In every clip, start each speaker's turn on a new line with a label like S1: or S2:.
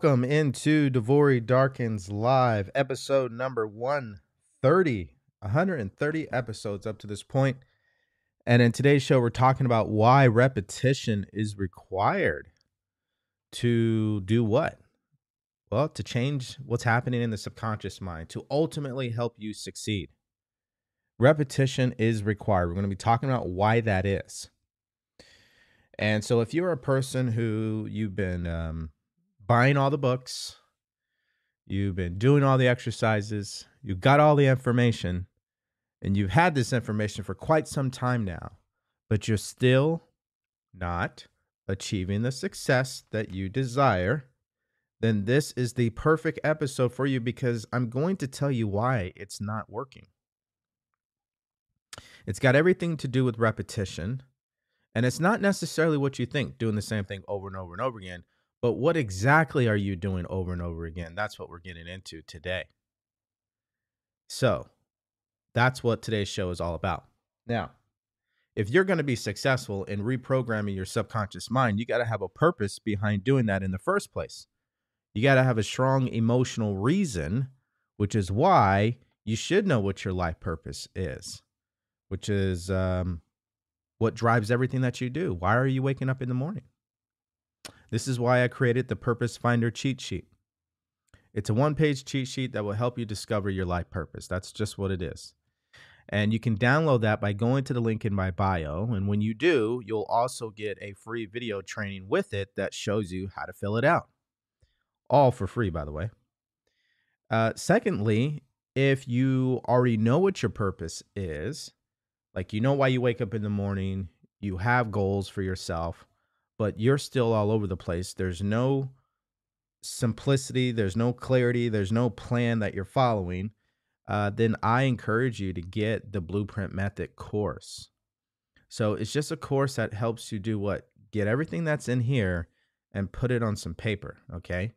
S1: Welcome into DeVory Darkins Live, episode number 130. 130 episodes up to this point. And in today's show, we're talking about why repetition is required to do what? Well, to change what's happening in the subconscious mind, to ultimately help you succeed. Repetition is required. We're going to be talking about why that is. And so, if you're a person who you've been um, buying all the books, you've been doing all the exercises, you've got all the information, and you've had this information for quite some time now, but you're still not achieving the success that you desire, then this is the perfect episode for you because I'm going to tell you why it's not working. It's got everything to do with repetition. And it's not necessarily what you think, doing the same thing over and over and over again, but what exactly are you doing over and over again? That's what we're getting into today. So, that's what today's show is all about. Now, if you're going to be successful in reprogramming your subconscious mind, you got to have a purpose behind doing that in the first place. You got to have a strong emotional reason, which is why you should know what your life purpose is, which is um, what drives everything that you do. Why are you waking up in the morning? This is why I created the Purpose Finder cheat sheet. It's a one page cheat sheet that will help you discover your life purpose. That's just what it is. And you can download that by going to the link in my bio. And when you do, you'll also get a free video training with it that shows you how to fill it out. All for free, by the way. Uh, secondly, if you already know what your purpose is, like you know why you wake up in the morning, you have goals for yourself, but you're still all over the place. There's no simplicity, there's no clarity, there's no plan that you're following uh, then I encourage you to get the Blueprint Method course. So it's just a course that helps you do what? Get everything that's in here and put it on some paper, okay?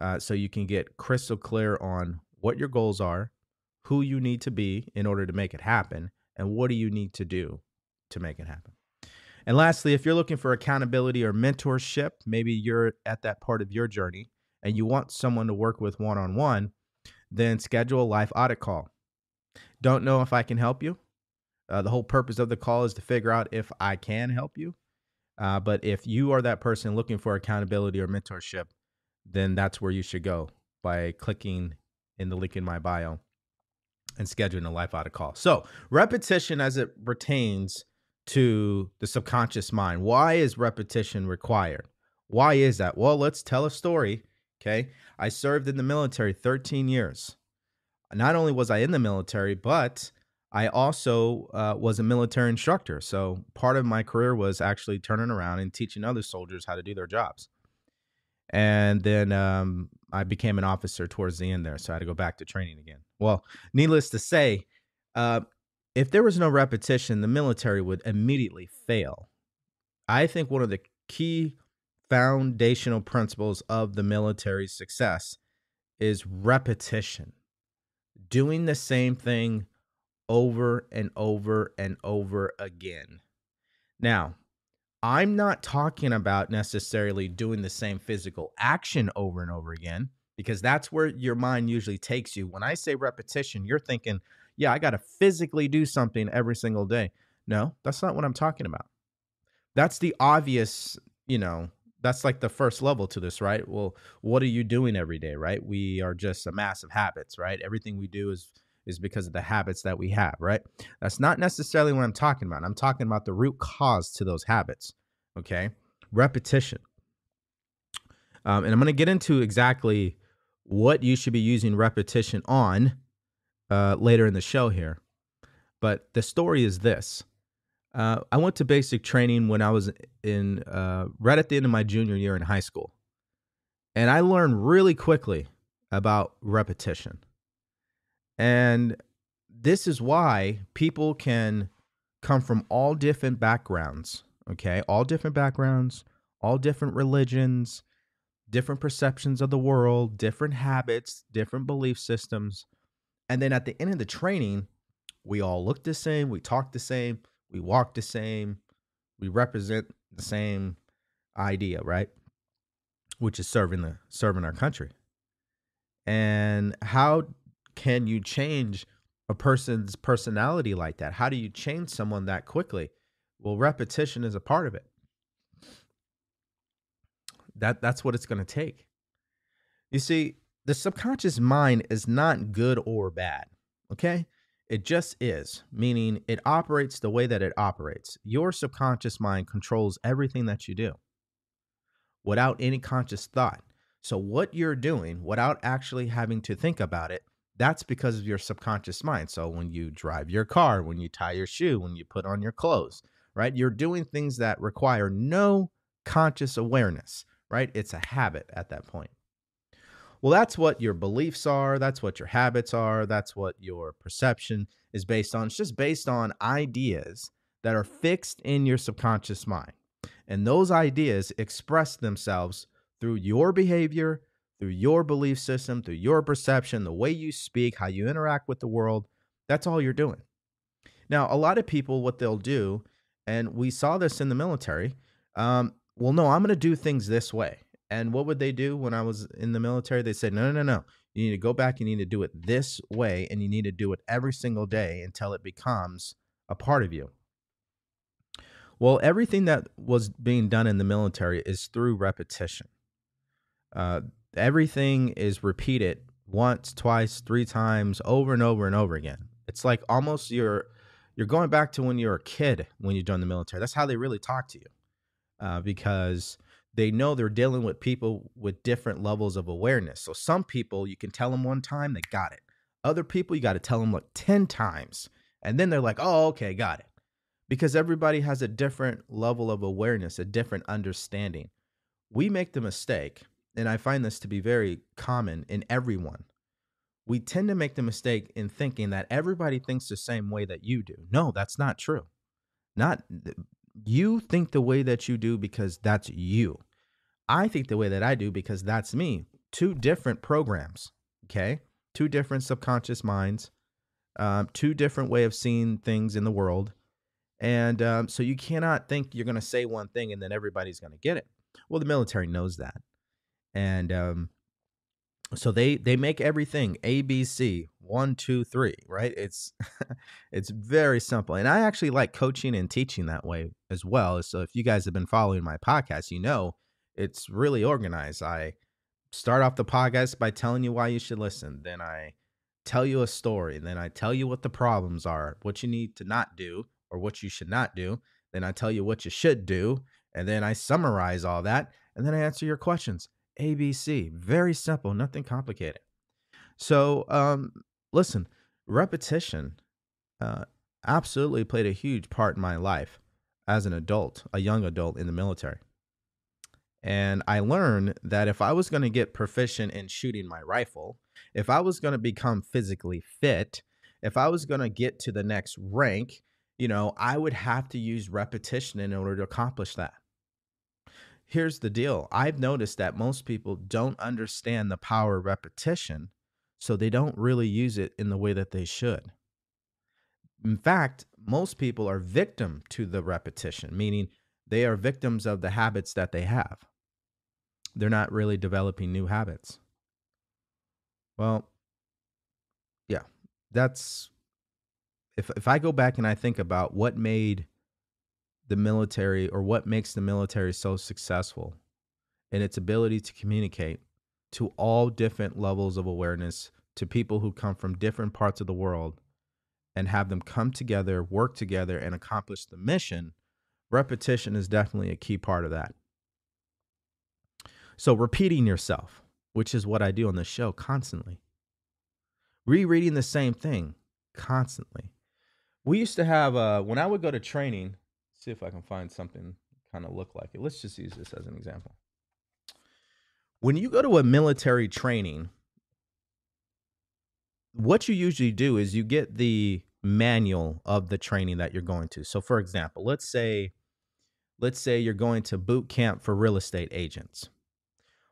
S1: Uh, so you can get crystal clear on what your goals are, who you need to be in order to make it happen, and what do you need to do to make it happen. And lastly, if you're looking for accountability or mentorship, maybe you're at that part of your journey and you want someone to work with one on one, then schedule a life audit call. Don't know if I can help you. Uh, the whole purpose of the call is to figure out if I can help you. Uh, but if you are that person looking for accountability or mentorship, then that's where you should go by clicking in the link in my bio and scheduling a life audit call. So, repetition as it pertains to the subconscious mind. Why is repetition required? Why is that? Well, let's tell a story Okay. I served in the military 13 years. Not only was I in the military, but I also uh, was a military instructor. So part of my career was actually turning around and teaching other soldiers how to do their jobs. And then um, I became an officer towards the end there. So I had to go back to training again. Well, needless to say, uh, if there was no repetition, the military would immediately fail. I think one of the key foundational principles of the military's success is repetition. Doing the same thing over and over and over again. Now, I'm not talking about necessarily doing the same physical action over and over again because that's where your mind usually takes you. When I say repetition, you're thinking, yeah, I got to physically do something every single day. No, that's not what I'm talking about. That's the obvious, you know, that's like the first level to this, right? Well, what are you doing every day, right? We are just a mass of habits, right? Everything we do is is because of the habits that we have, right? That's not necessarily what I'm talking about. I'm talking about the root cause to those habits. Okay, repetition. Um, and I'm going to get into exactly what you should be using repetition on uh, later in the show here. But the story is this uh, I went to basic training when I was in uh, right at the end of my junior year in high school, and I learned really quickly about repetition. And this is why people can come from all different backgrounds, okay? All different backgrounds, all different religions, different perceptions of the world, different habits, different belief systems. And then at the end of the training, we all look the same, we talk the same, we walk the same, we represent the same idea, right? which is serving the serving our country. And how can you change a person's personality like that? How do you change someone that quickly? Well, repetition is a part of it. That that's what it's going to take. You see, the subconscious mind is not good or bad, okay? It just is, meaning it operates the way that it operates. Your subconscious mind controls everything that you do without any conscious thought. So, what you're doing without actually having to think about it, that's because of your subconscious mind. So, when you drive your car, when you tie your shoe, when you put on your clothes, right, you're doing things that require no conscious awareness, right? It's a habit at that point. Well, that's what your beliefs are. That's what your habits are. That's what your perception is based on. It's just based on ideas that are fixed in your subconscious mind. And those ideas express themselves through your behavior, through your belief system, through your perception, the way you speak, how you interact with the world. That's all you're doing. Now, a lot of people, what they'll do, and we saw this in the military, um, well, no, I'm going to do things this way. And what would they do when I was in the military? They said, no, no, no, no. You need to go back. You need to do it this way, and you need to do it every single day until it becomes a part of you. Well, everything that was being done in the military is through repetition. Uh, everything is repeated once, twice, three times, over and over and over again. It's like almost you're you're going back to when you're a kid when you join the military. That's how they really talk to you, uh, because they know they're dealing with people with different levels of awareness. So some people you can tell them one time they got it. Other people you got to tell them like 10 times and then they're like, "Oh, okay, got it." Because everybody has a different level of awareness, a different understanding. We make the mistake, and I find this to be very common in everyone. We tend to make the mistake in thinking that everybody thinks the same way that you do. No, that's not true. Not you think the way that you do because that's you. I think the way that I do because that's me. Two different programs, okay? Two different subconscious minds, um, two different way of seeing things in the world. And um, so you cannot think you're going to say one thing and then everybody's going to get it. Well, the military knows that. And um, so they they make everything ABC one two three right. It's it's very simple, and I actually like coaching and teaching that way as well. So if you guys have been following my podcast, you know it's really organized. I start off the podcast by telling you why you should listen. Then I tell you a story. Then I tell you what the problems are, what you need to not do, or what you should not do. Then I tell you what you should do. And then I summarize all that. And then I answer your questions. ABC. Very simple, nothing complicated. So, um, listen, repetition uh, absolutely played a huge part in my life as an adult, a young adult in the military. And I learned that if I was going to get proficient in shooting my rifle, if I was going to become physically fit, if I was going to get to the next rank, you know, I would have to use repetition in order to accomplish that. Here's the deal I've noticed that most people don't understand the power of repetition, so they don't really use it in the way that they should. In fact, most people are victim to the repetition, meaning they are victims of the habits that they have they're not really developing new habits. Well, yeah, that's if if I go back and I think about what made the military or what makes the military so successful in its ability to communicate to all different levels of awareness to people who come from different parts of the world and have them come together, work together and accomplish the mission, repetition is definitely a key part of that. So, repeating yourself, which is what I do on the show constantly, rereading the same thing constantly. We used to have, uh, when I would go to training, see if I can find something kind of look like it. Let's just use this as an example. When you go to a military training, what you usually do is you get the manual of the training that you're going to. So for example, let's say let's say you're going to boot camp for real estate agents.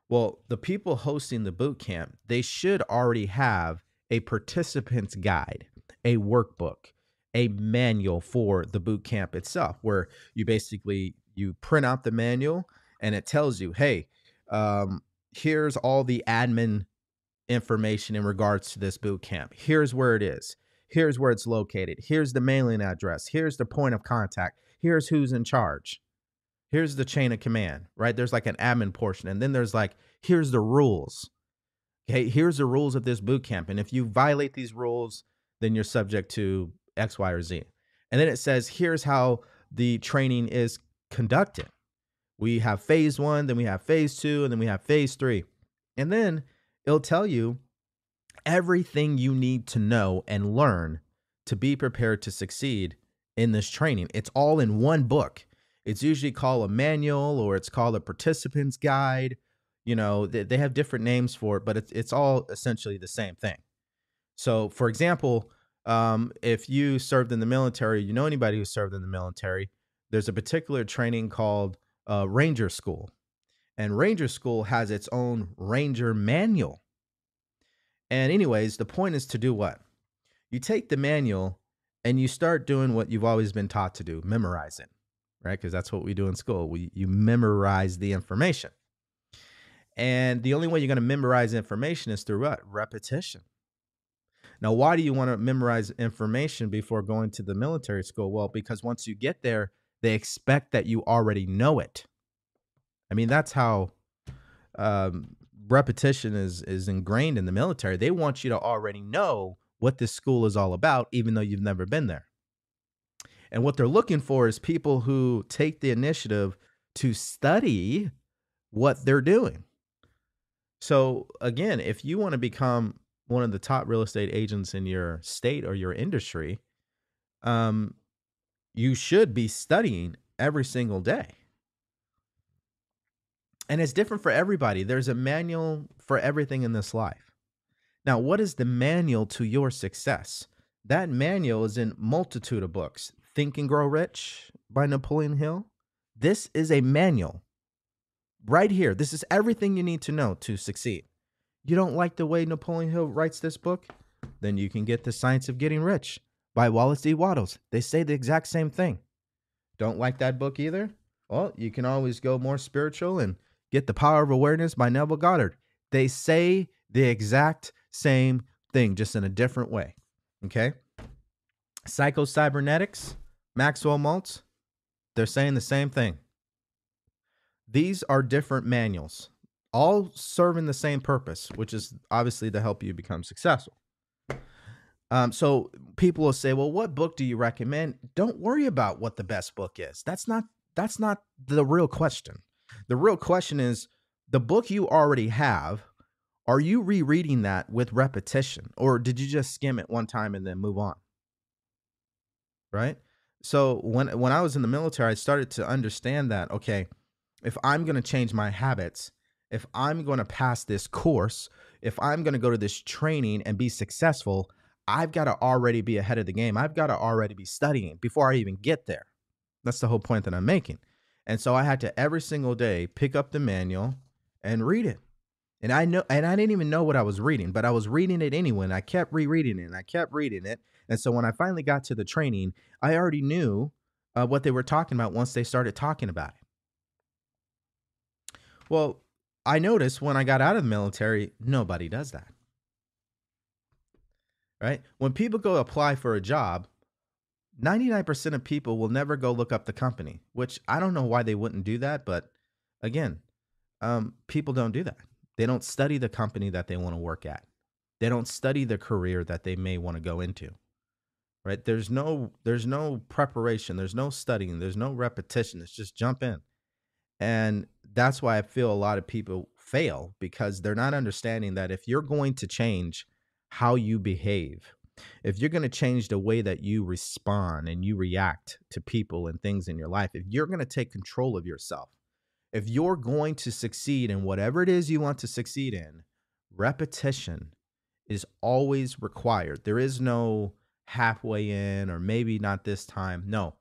S1: Well, the people hosting the boot camp, they should already have a participant's guide, a workbook, a manual for the boot camp itself where you basically you print out the manual and it tells you, "Hey, um, here's all the admin information in regards to this boot camp. Here's where it is. Here's where it's located. Here's the mailing address. Here's the point of contact. Here's who's in charge. Here's the chain of command, right? There's like an admin portion. And then there's like, here's the rules. Okay, here's the rules of this boot camp. And if you violate these rules, then you're subject to X, Y, or Z. And then it says, here's how the training is conducted. We have phase one, then we have phase two, and then we have phase three. And then it'll tell you everything you need to know and learn to be prepared to succeed in this training. It's all in one book. It's usually called a manual or it's called a participant's guide. You know, they, they have different names for it, but it's, it's all essentially the same thing. So, for example, um, if you served in the military, you know anybody who served in the military, there's a particular training called uh, Ranger School. And Ranger School has its own Ranger manual. And, anyways, the point is to do what? You take the manual and you start doing what you've always been taught to do memorize it, right? Because that's what we do in school. We, you memorize the information. And the only way you're going to memorize information is through what? Repetition. Now, why do you want to memorize information before going to the military school? Well, because once you get there, they expect that you already know it. I mean, that's how um, repetition is is ingrained in the military. They want you to already know what this school is all about, even though you've never been there. And what they're looking for is people who take the initiative to study what they're doing. So, again, if you want to become one of the top real estate agents in your state or your industry, um, you should be studying every single day. And it's different for everybody. There's a manual for everything in this life. Now, what is the manual to your success? That manual is in multitude of books. Think and Grow Rich by Napoleon Hill. This is a manual right here. This is everything you need to know to succeed. You don't like the way Napoleon Hill writes this book? Then you can get The Science of Getting Rich by Wallace D. Wattles. They say the exact same thing. Don't like that book either? Well, you can always go more spiritual and get The Power of Awareness by Neville Goddard. They say the exact same thing, just in a different way. Okay? Psycho Cybernetics, Maxwell Maltz, they're saying the same thing. These are different manuals all serving the same purpose, which is obviously to help you become successful. Um, so people will say, "Well, what book do you recommend?" Don't worry about what the best book is. That's not that's not the real question. The real question is the book you already have. Are you rereading that with repetition, or did you just skim it one time and then move on? Right. So when when I was in the military, I started to understand that okay, if I'm going to change my habits, if I'm going to pass this course, if I'm going to go to this training and be successful, I've got to already be ahead of the game. I've got to already be studying before I even get there. That's the whole point that I'm making. And so I had to every single day pick up the manual and read it. And I know and I didn't even know what I was reading, but I was reading it anyway. And I kept rereading it and I kept reading it. And so when I finally got to the training, I already knew uh, what they were talking about once they started talking about it. Well, I noticed when I got out of the military, nobody does that. Right? When people go apply for a job, 99% of people will never go look up the company, which I don't know why they wouldn't do that. But again, um, people don't do that. They don't study the company that they want to work at. They don't study the career that they may want to go into. Right? There's no there's no preparation, there's no studying, there's no repetition. It's just jump in. And that's why I feel a lot of people fail because they're not understanding that if you're going to change how you behave, if you're going to change the way that you respond and you react to people and things in your life, if you're going to take control of yourself, if you're going to succeed in whatever it is you want to succeed in, repetition is always required. There is no halfway in or maybe not this time. No,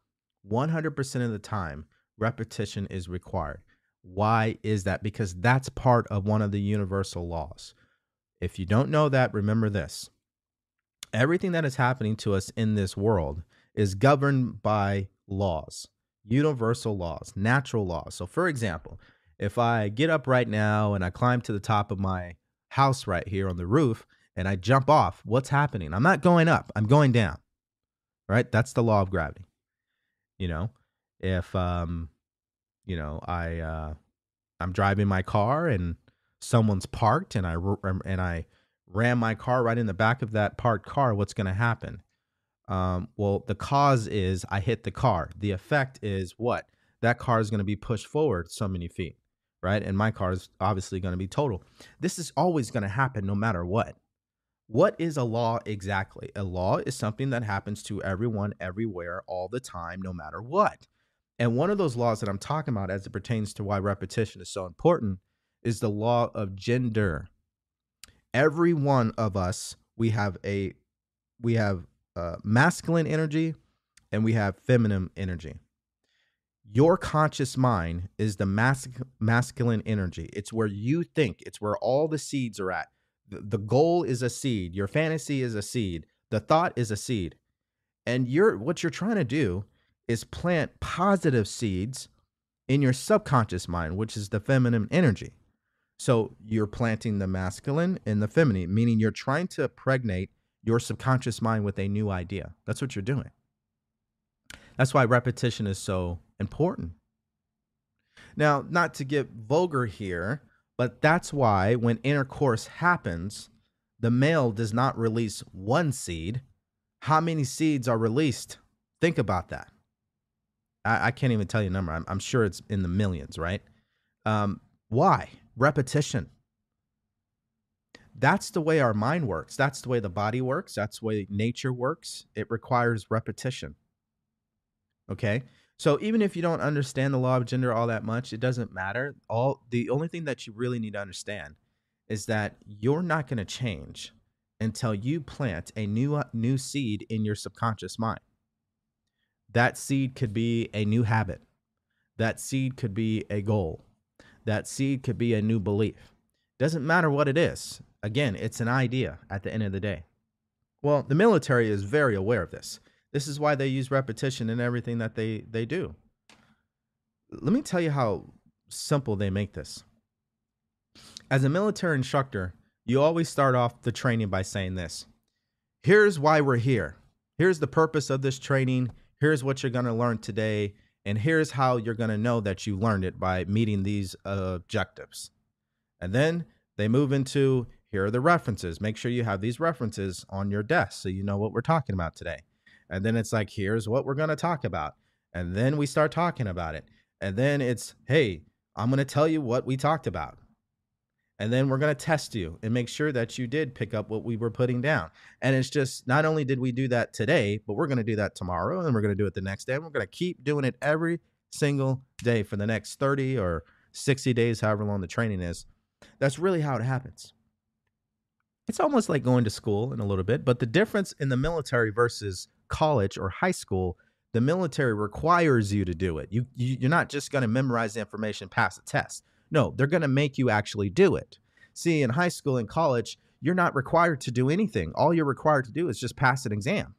S1: 100% of the time, repetition is required. Why is that? Because that's part of one of the universal laws. If you don't know that, remember this everything that is happening to us in this world is governed by laws, universal laws, natural laws. So, for example, if I get up right now and I climb to the top of my house right here on the roof and I jump off, what's happening? I'm not going up, I'm going down. Right? That's the law of gravity. You know, if um you know, I uh I'm driving my car and someone's parked and I and I ram my car right in the back of that parked car, what's going to happen? Um, well, the cause is I hit the car. The effect is what? That car is going to be pushed forward so many feet, right? And my car is obviously going to be total. This is always going to happen no matter what. What is a law exactly? A law is something that happens to everyone, everywhere, all the time, no matter what. And one of those laws that I'm talking about as it pertains to why repetition is so important is the law of gender. Every one of us, we have a we have uh, masculine energy and we have feminine energy. Your conscious mind is the mas- masculine energy. It's where you think, it's where all the seeds are at. The, goal is a seed, your fantasy is a seed, the thought is a seed. And you're what you're trying to do is plant positive seeds in your subconscious mind, which is the feminine energy. So you're planting the masculine and the feminine, meaning you're trying to pregnate your subconscious mind with a new idea. That's what you're doing. That's why repetition is so important. Now, not to get vulgar here, but that's why when intercourse happens, the male does not release one seed. How many seeds are released? Think about that. I, I can't even tell you a number. I'm, I'm, sure it's in the millions, right? Um, why? Repetition. That's the way our mind works. That's the way the body works. That's the way nature works. It requires repetition. Okay? So even if you don't understand the law of gender all that much, it doesn't matter. All the only thing that you really need to understand is that you're not going to change until you plant a new uh, new seed in your subconscious mind. That seed could be a new habit. That seed could be a goal. That seed could be a new belief. Doesn't matter what it is. Again, it's an idea at the end of the day. Well, the military is very aware of this. This is why they use repetition in everything that they, they do. Let me tell you how simple they make this. As a military instructor, you always start off the training by saying this Here's why we're here. Here's the purpose of this training here's what you're going to learn today and here's how you're going to know that you learned it by meeting these objectives and then they move into here are the references make sure you have these references on your desk so you know what we're talking about today and then it's like here's what we're going to talk about and then we start talking about it and then it's hey i'm going to tell you what we talked about and then we're going to test you and make sure that you did pick up what we were putting down. And it's just not only did we do that today, but we're going to do that tomorrow and we're going to do it the next day. And we're going to keep doing it every single day for the next 30 or 60 days, however long the training is. That's really how it happens. It's almost like going to school in a little bit, but the difference in the military versus college or high school, the military requires you to do it. You, you you're not just going to memorize the information, pass a test no, they're going to make you actually do it. See, in high school and college, you're not required to do anything. All you're required to do is just pass an exam.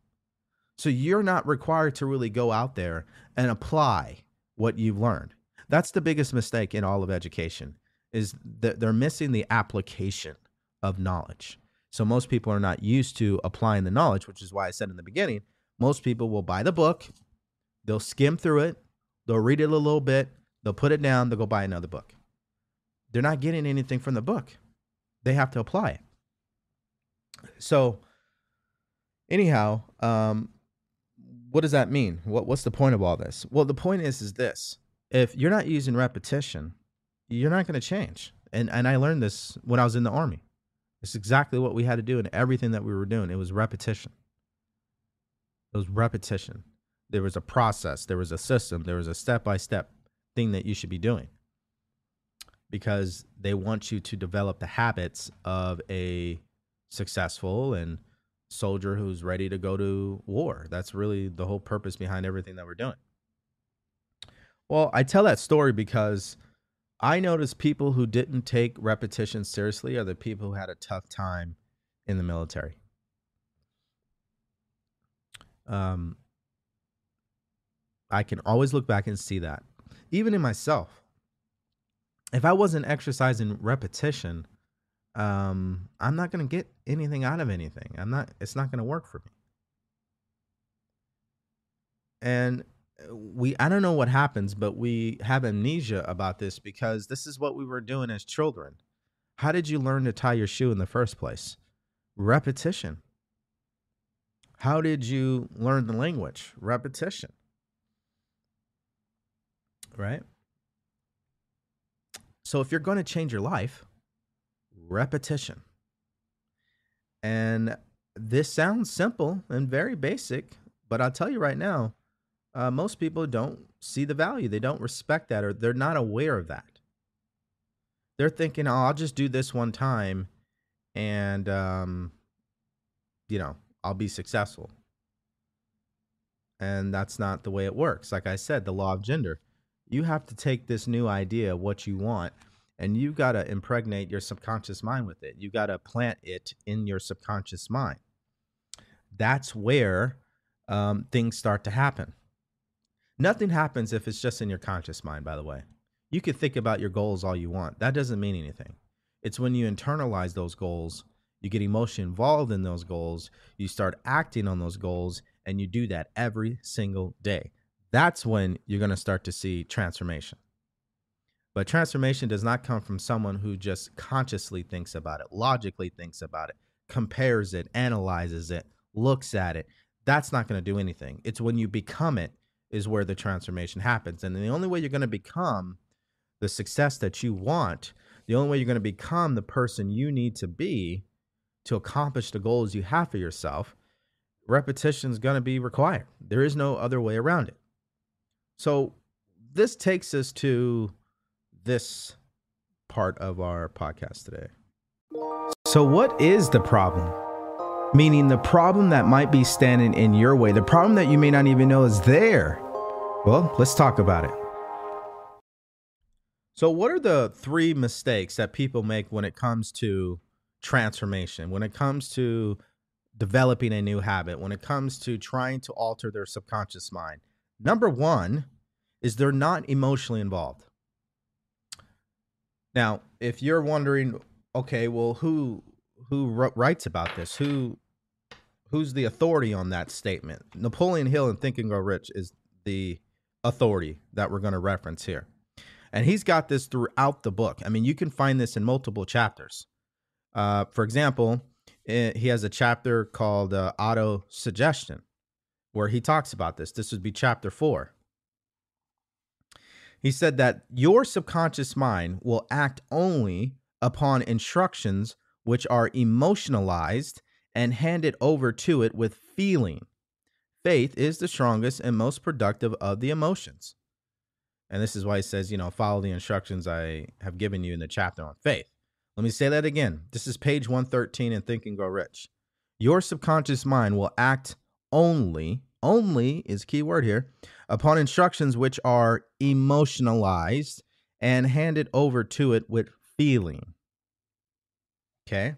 S1: So you're not required to really go out there and apply what you've learned. That's the biggest mistake in all of education is that they're missing the application of knowledge. So most people are not used to applying the knowledge, which is why I said in the beginning, most people will buy the book, they'll skim through it, they'll read it a little bit, they'll put it down, they'll go buy another book they're not getting anything from the book. They have to apply it. So, anyhow, um, what does that mean? What what's the point of all this? Well, the point is is this: if you're not using repetition, you're not going to change. And and I learned this when I was in the army. It's exactly what we had to do in everything that we were doing. It was repetition. It was repetition. There was a process. There was a system. There was a step by step thing that you should be doing because they want you to develop the habits of a successful and soldier who's ready to go to war. That's really the whole purpose behind everything that we're doing. Well, I tell that story because I noticed people who didn't take repetition seriously are the people who had a tough time in the military. Um, I can always look back and see that, even in myself if I wasn't exercising repetition, um, I'm not going to get anything out of anything. I'm not, it's not going to work for me. And uh, we, I don't know what happens, but we have amnesia about this because this is what we were doing as children. How did you learn to tie your shoe in the first place? Repetition. How did you learn the language? Repetition. Right? So if you're going to change your life, repetition. And this sounds simple and very basic, but I'll tell you right now, uh, most people don't see the value. They don't respect that or they're not aware of that. They're thinking, oh, I'll just do this one time and, um, you know, I'll be successful. And that's not the way it works. Like I said, the law of gender. You have to take this new idea, what you want, and you've got to impregnate your subconscious mind with it. You got to plant it in your subconscious mind. That's where um, things start to happen. Nothing happens if it's just in your conscious mind, by the way. You can think about your goals all you want. That doesn't mean anything. It's when you internalize those goals, you get emotion involved in those goals, you start acting on those goals, and you do that every single day. That's when you're going to start to see transformation. But transformation does not come from someone who just consciously thinks about it, logically thinks about it, compares it, analyzes it, looks at it. That's not going to do anything. It's when you become it is where the transformation happens. And the only way you're going to become the success that you want, the only way you're going to become the person you need to be to accomplish the goals you have for yourself, repetition is going to be required. There is no other way around it. So, this takes us to this part of our podcast today. So, what is the problem? Meaning, the problem that might be standing in your way, the problem that you may not even know is there. Well, let's talk about it. So, what are the three mistakes that people make when it comes to transformation, when it comes to developing a new habit, when it comes to trying to alter their subconscious mind? Number one is they're not emotionally involved. Now, if you're wondering, okay, well, who who writes about this? Who who's the authority on that statement? Napoleon Hill in Think and Grow Rich is the authority that we're going to reference here. And he's got this throughout the book. I mean, you can find this in multiple chapters. Uh, for example, eh, he has a chapter called uh, Auto Suggestion where he talks about this. This would be chapter four. He said that your subconscious mind will act only upon instructions which are emotionalized and handed over to it with feeling. Faith is the strongest and most productive of the emotions. And this is why he says, you know, follow the instructions I have given you in the chapter on faith. Let me say that again. This is page 113 in Think and Grow Rich. Your subconscious mind will act only, only is key word here, upon instructions which are emotionalized and handed over to it with feeling. Okay.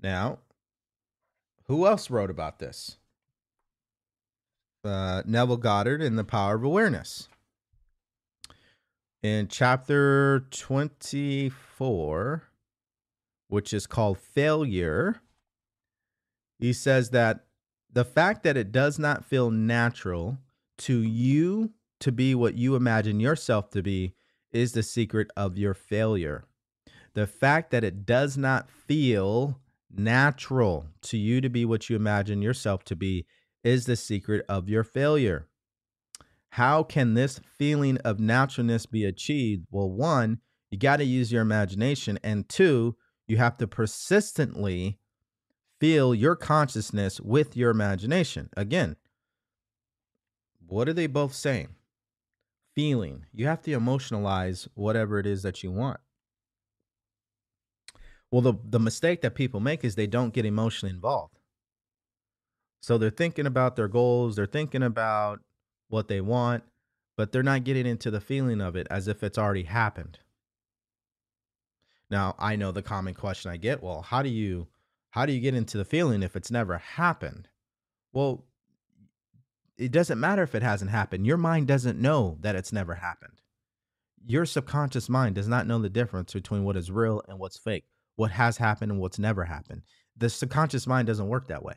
S1: Now, who else wrote about this? Uh, Neville Goddard in The Power of Awareness. In chapter 24, which is called Failure, he says that the fact that it does not feel natural to you to be what you imagine yourself to be is the secret of your failure. The fact that it does not feel natural to you to be what you imagine yourself to be is the secret of your failure. How can this feeling of naturalness be achieved? Well, one, you got to use your imagination. And two, you have to persistently feel your consciousness with your imagination. Again, what are they both saying? Feeling. You have to emotionalize whatever it is that you want. Well, the, the mistake that people make is they don't get emotionally involved. So they're thinking about their goals, they're thinking about what they want, but they're not getting into the feeling of it as if it's already happened. Now, I know the common question I get, well, how do you how do you get into the feeling if it's never happened? Well, it doesn't matter if it hasn't happened. Your mind doesn't know that it's never happened. your subconscious mind does not know the difference between what is real and what's fake, what has happened and what's never happened. The subconscious mind doesn't work that way.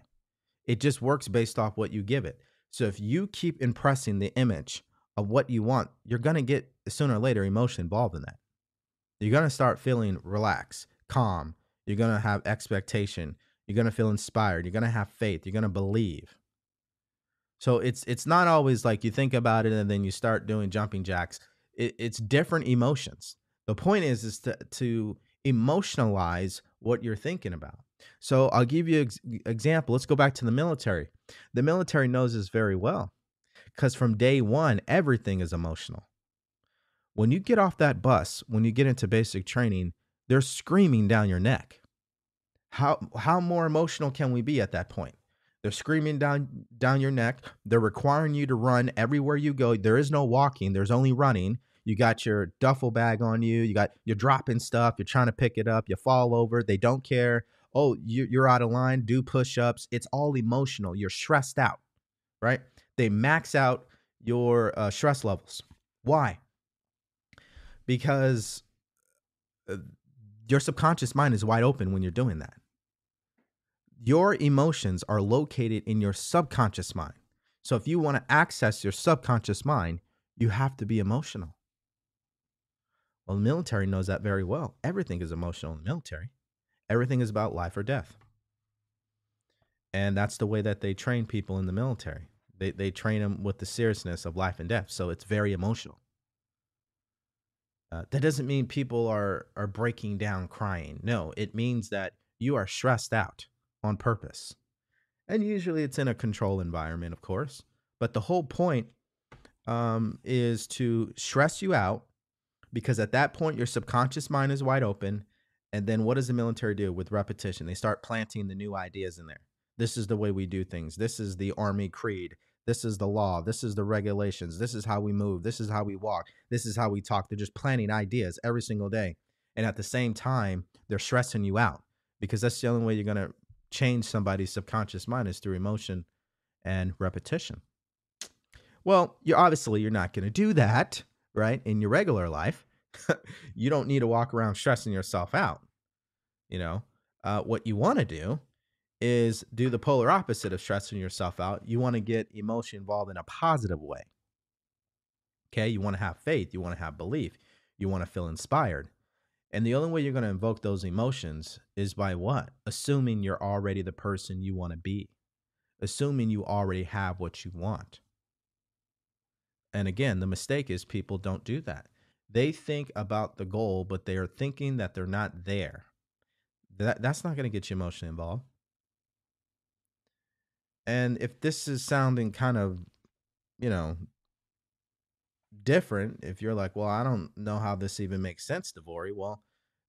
S1: It just works based off what you give it. So if you keep impressing the image of what you want, you're going to get sooner or later emotion involved in that. You're going to start feeling relaxed, calm. You're going to have expectation. You're going to feel inspired. You're going to have faith. You're going to believe. So it's it's not always like you think about it and then you start doing jumping jacks. It, it's different emotions. The point is is to to emotionalize what you're thinking about. So I'll give you an example. Let's go back to the military. The military knows this very well because from day one, everything is emotional. When you get off that bus, when you get into basic training, they're screaming down your neck. How how more emotional can we be at that point? They're screaming down down your neck. They're requiring you to run everywhere you go. There is no walking. There's only running. You got your duffel bag on you. You got you're dropping stuff. You're trying to pick it up. You fall over. They don't care. Oh, you're out of line. Do push-ups. It's all emotional. You're stressed out, right? They max out your uh, stress levels. Why? Because uh, your subconscious mind is wide open when you're doing that. Your emotions are located in your subconscious mind. So if you want to access your subconscious mind, you have to be emotional. Well, the military knows that very well. Everything is emotional in the military. Everything is about life or death. And that's the way that they train people in the military. They, they train them with the seriousness of life and death. So it's very emotional. Uh, that doesn't mean people are, are breaking down crying. No, it means that you are stressed out on purpose. And usually it's in a control environment, of course. But the whole point um, is to stress you out because at that point, your subconscious mind is wide open. And then what does the military do with repetition? They start planting the new ideas in there. This is the way we do things. This is the army creed. This is the law. This is the regulations. This is how we move. This is how we walk. This is how we talk. They're just planting ideas every single day. And at the same time, they're stressing you out because that's the only way you're going to change somebody's subconscious mind is through emotion and repetition. Well, you're obviously you're not going to do that, right? In your regular life, you don't need to walk around stressing yourself out. You know, uh, what you want to do is do the polar opposite of stressing yourself out. You want to get emotion involved in a positive way. Okay, you want to have faith, you want to have belief, you want to feel inspired. And the only way you're going to invoke those emotions is by what? Assuming you're already the person you want to be, assuming you already have what you want. And again, the mistake is people don't do that. They think about the goal, but they are thinking that they're not there. That, that's not going to get you emotionally involved. And if this is sounding kind of, you know, different if you're like, well, I don't know how this even makes sense, DeVory. Well,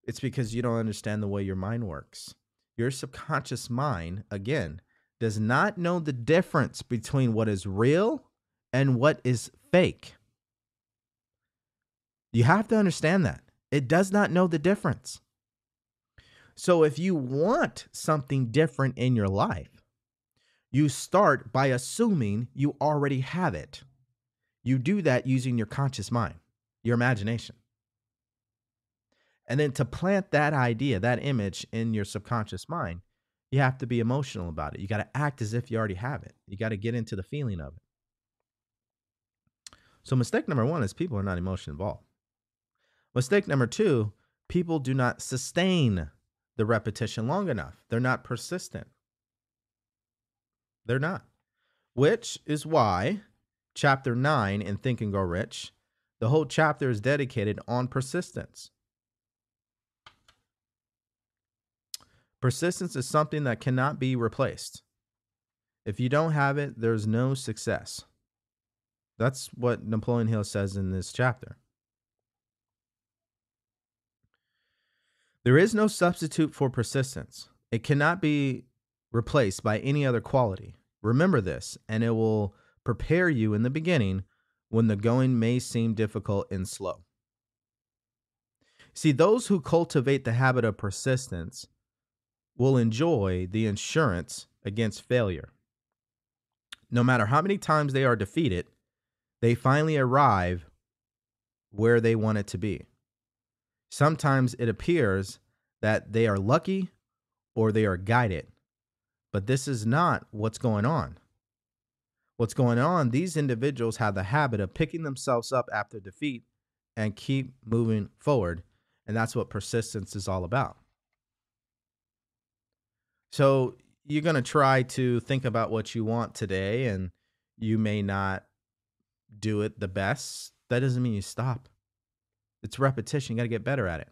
S1: it's because you don't understand the way your mind works. Your subconscious mind, again, does not know the difference between what is real and what is fake. You have to understand that. It does not know the difference. So if you want something different in your life, you start by assuming you already have it. You do that using your conscious mind, your imagination. And then to plant that idea, that image in your subconscious mind, you have to be emotional about it. You got to act as if you already have it. You got to get into the feeling of it. So, mistake number one is people are not emotionally involved. Mistake number two, people do not sustain the repetition long enough. They're not persistent. They're not. Which is why chapter 9 in Think and Grow Rich, the whole chapter is dedicated on persistence. Persistence is something that cannot be replaced. If you don't have it, there's no success. That's what Napoleon Hill says in this chapter. There is no substitute for persistence. It cannot be replaced by any other quality. Remember this, and it will prepare you in the beginning when the going may seem difficult and slow. See, those who cultivate the habit of persistence will enjoy the insurance against failure. No matter how many times they are defeated, they finally arrive where they want it to be. Sometimes it appears that they are lucky or they are guided, but this is not what's going on. What's going on, these individuals have the habit of picking themselves up after defeat and keep moving forward. And that's what persistence is all about. So you're going to try to think about what you want today, and you may not do it the best. That doesn't mean you stop. It's repetition. You got to get better at it.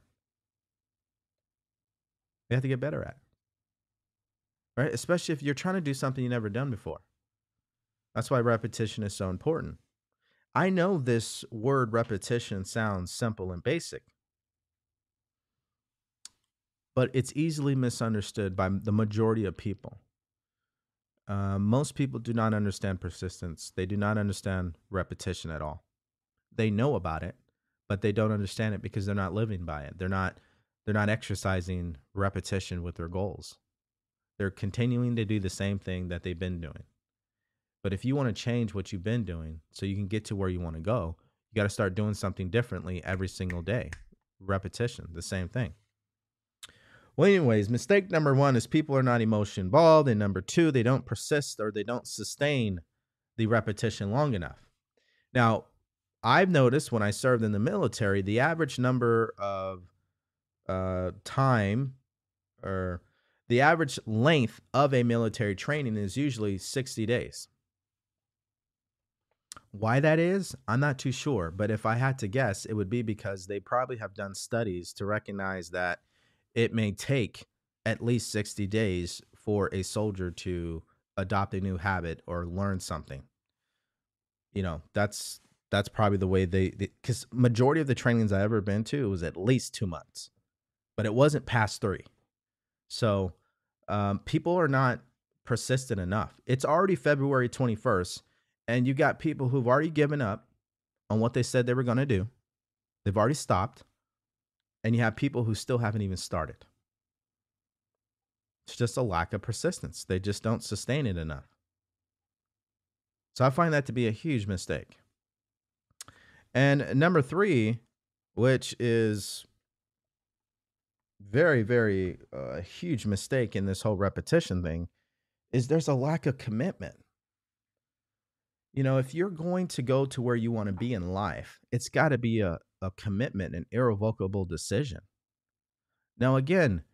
S1: You have to get better at it. Right? Especially if you're trying to do something you've never done before. That's why repetition is so important. I know this word repetition sounds simple and basic, but it's easily misunderstood by the majority of people. Uh, most people do not understand persistence. They do not understand repetition at all. They know about it, but they don't understand it because they're not living by it. They're not they're not exercising repetition with their goals. They're continuing to do the same thing that they've been doing. But if you want to change what you've been doing so you can get to where you want to go, you got to start doing something differently every single day. Repetition, the same thing. Well, anyways, mistake number one is people are not emotion involved. And number two, they don't persist or they don't sustain the repetition long enough. Now, I've noticed when I served in the military, the average number of uh, time or the average length of a military training is usually 60 days. Why that is, I'm not too sure. But if I had to guess, it would be because they probably have done studies to recognize that it may take at least 60 days for a soldier to adopt a new habit or learn something you know that's that's probably the way they because majority of the trainings i ever been to was at least two months but it wasn't past three so um, people are not persistent enough it's already february 21st and you got people who've already given up on what they said they were going to do they've already stopped and you have people who still haven't even started. It's just a lack of persistence. They just don't sustain it enough. So I find that to be a huge mistake. And number three, which is very, very uh, huge mistake in this whole repetition thing, is there's a lack of commitment. You know, if you're going to go to where you want to be in life, it's got to be a, a commitment, an irrevocable decision. Now, again,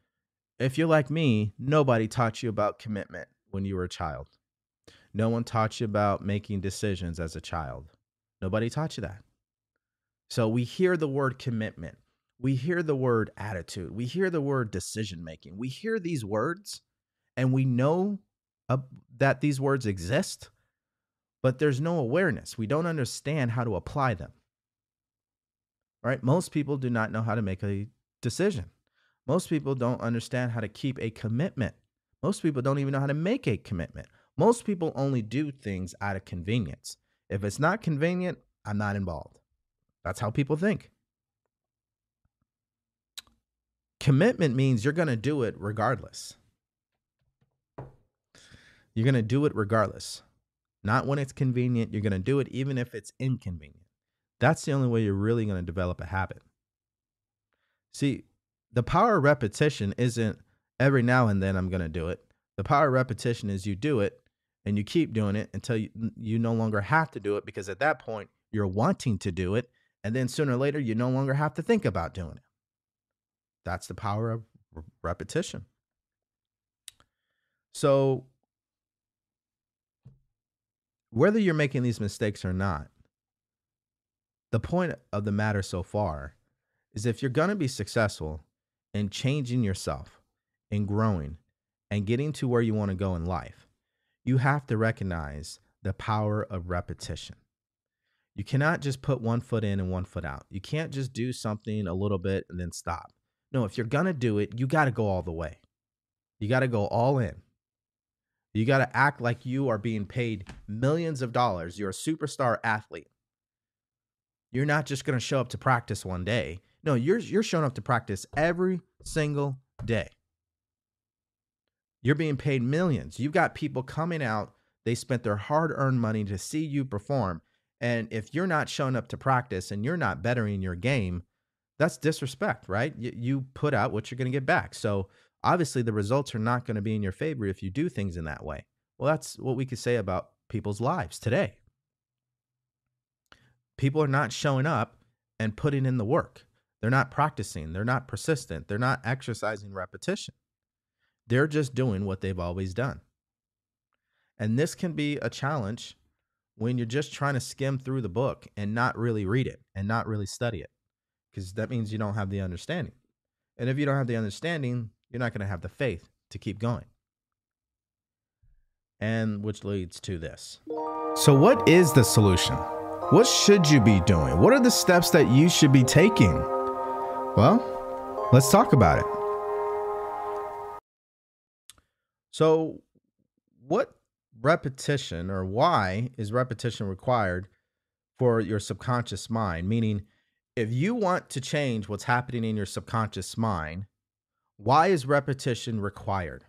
S1: if you're like me, nobody taught you about commitment when you were a child. No one taught you about making decisions as a child. Nobody taught you that. So we hear the word commitment. We hear the word attitude. We hear the word decision making. We hear these words and we know uh, that these words exist, but there's no awareness. We don't understand how to apply them right? Most people do not know how to make a decision. Most people don't understand how to keep a commitment. Most people don't even know how to make a commitment. Most people only do things out of convenience. If it's not convenient, I'm not involved. That's how people think. Commitment means you're going to do it regardless. You're going to do it regardless. Not when it's convenient. You're going to do it even if it's inconvenient. That's the only way you're really going to develop a habit. See, the power of repetition isn't every now and then I'm going to do it. The power of repetition is you do it and you keep doing it until you, you no longer have to do it because at that point you're wanting to do it. And then sooner or later, you no longer have to think about doing it. That's the power of repetition. So, whether you're making these mistakes or not, the point of the matter so far is if you're going to be successful in changing yourself and growing and getting to where you want to go in life, you have to recognize the power of repetition. You cannot just put one foot in and one foot out. You can't just do something a little bit and then stop. No, if you're going to do it, you got to go all the way. You got to go all in. You got to act like you are being paid millions of dollars. You're a superstar athlete. You're not just going to show up to practice one day. No, you're you're showing up to practice every single day. You're being paid millions. You've got people coming out, they spent their hard-earned money to see you perform, And if you're not showing up to practice and you're not bettering your game, that's disrespect, right? You, you put out what you're going to get back. So obviously, the results are not going to be in your favor if you do things in that way. Well, that's what we could say about people's lives today. People are not showing up and putting in the work. They're not practicing. They're not persistent. They're not exercising repetition. They're just doing what they've always done. And this can be a challenge when you're just trying to skim through the book and not really read it and not really study it, because that means you don't have the understanding. And if you don't have the understanding, you're not going to have the faith to keep going. And which leads to this. So, what is the solution? What should you be doing? What are the steps that you should be taking? Well, let's talk about it. So, what repetition or why is repetition required for your subconscious mind? Meaning, if you want to change what's happening in your subconscious mind, why is repetition required?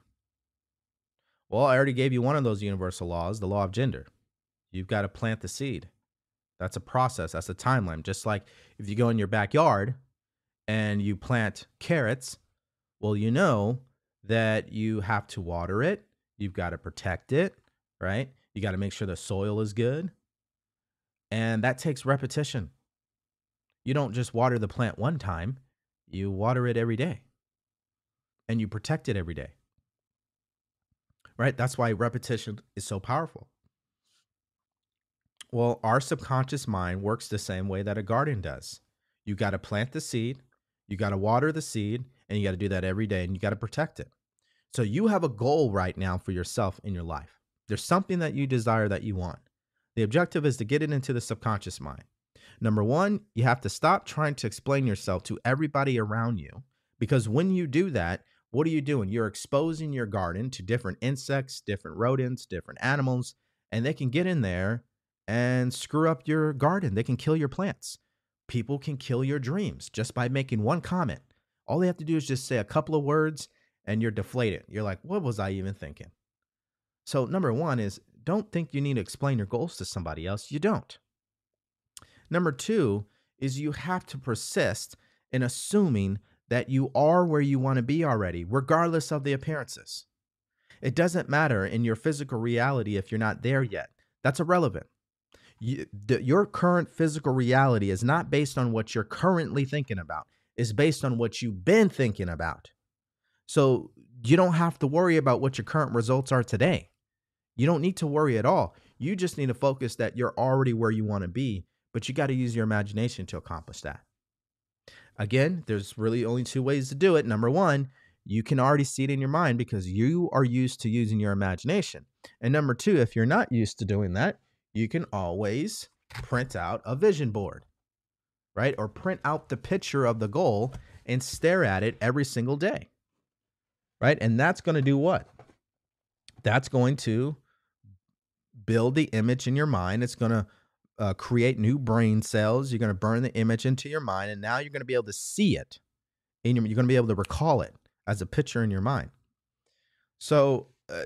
S1: Well, I already gave you one of those universal laws, the law of gender. You've got to plant the seed. That's a process, that's a timeline. Just like if you go in your backyard and you plant carrots, well, you know that you have to water it, you've got to protect it, right? You got to make sure the soil is good. And that takes repetition. You don't just water the plant one time, you water it every day and you protect it every day. Right? That's why repetition is so powerful. Well, our subconscious mind works the same way that a garden does. You got to plant the seed, you got to water the seed, and you got to do that every day and you got to protect it. So you have a goal right now for yourself in your life. There's something that you desire that you want. The objective is to get it into the subconscious mind. Number one, you have to stop trying to explain yourself to everybody around you because when you do that, what are you doing? You're exposing your garden to different insects, different rodents, different animals, and they can get in there and screw up your garden. They can kill your plants. People can kill your dreams just by making one comment. All they have to do is just say a couple of words and you're deflated. You're like, what was I even thinking? So, number one is don't think you need to explain your goals to somebody else. You don't. Number two is you have to persist in assuming that you are where you want to be already, regardless of the appearances. It doesn't matter in your physical reality if you're not there yet. That's irrelevant. You, the, your current physical reality is not based on what you're currently thinking about, it's based on what you've been thinking about. So you don't have to worry about what your current results are today. You don't need to worry at all. You just need to focus that you're already where you want to be, but you got to use your imagination to accomplish that. Again, there's really only two ways to do it. Number one, you can already see it in your mind because you are used to using your imagination. And number two, if you're not used to doing that, you can always print out a vision board, right? Or print out the picture of the goal and stare at it every single day, right? And that's going to do what? That's going to build the image in your mind. It's going to uh, create new brain cells. You're going to burn the image into your mind, and now you're going to be able to see it. In your, you're going to be able to recall it as a picture in your mind. So uh,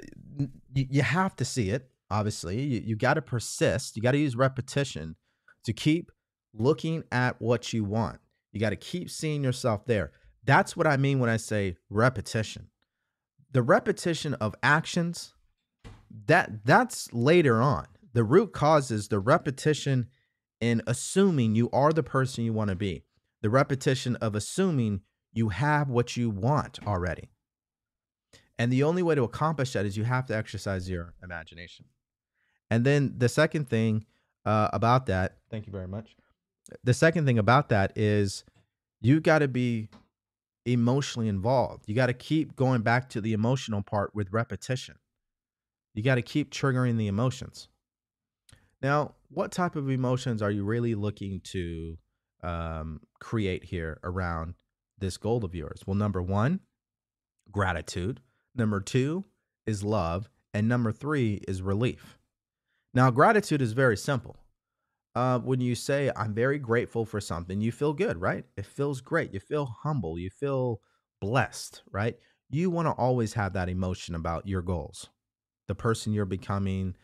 S1: you, you have to see it. Obviously, you, you got to persist. You got to use repetition to keep looking at what you want. You got to keep seeing yourself there. That's what I mean when I say repetition. The repetition of actions that that's later on the root cause is the repetition in assuming you are the person you want to be, the repetition of assuming you have what you want already. And the only way to accomplish that is you have to exercise your imagination. And then the second thing uh, about that, thank you very much. The second thing about that is you got to be emotionally involved. You got to keep going back to the emotional part with repetition. You got to keep triggering the emotions. Now, what type of emotions are you really looking to um, create here around this goal of yours? Well, number one, gratitude. Number two is love. And number three is relief. Now, gratitude is very simple. Uh, when you say, I'm very grateful for something, you feel good, right? It feels great. You feel humble. You feel blessed, right? You want to always have that emotion about your goals, the person you're becoming,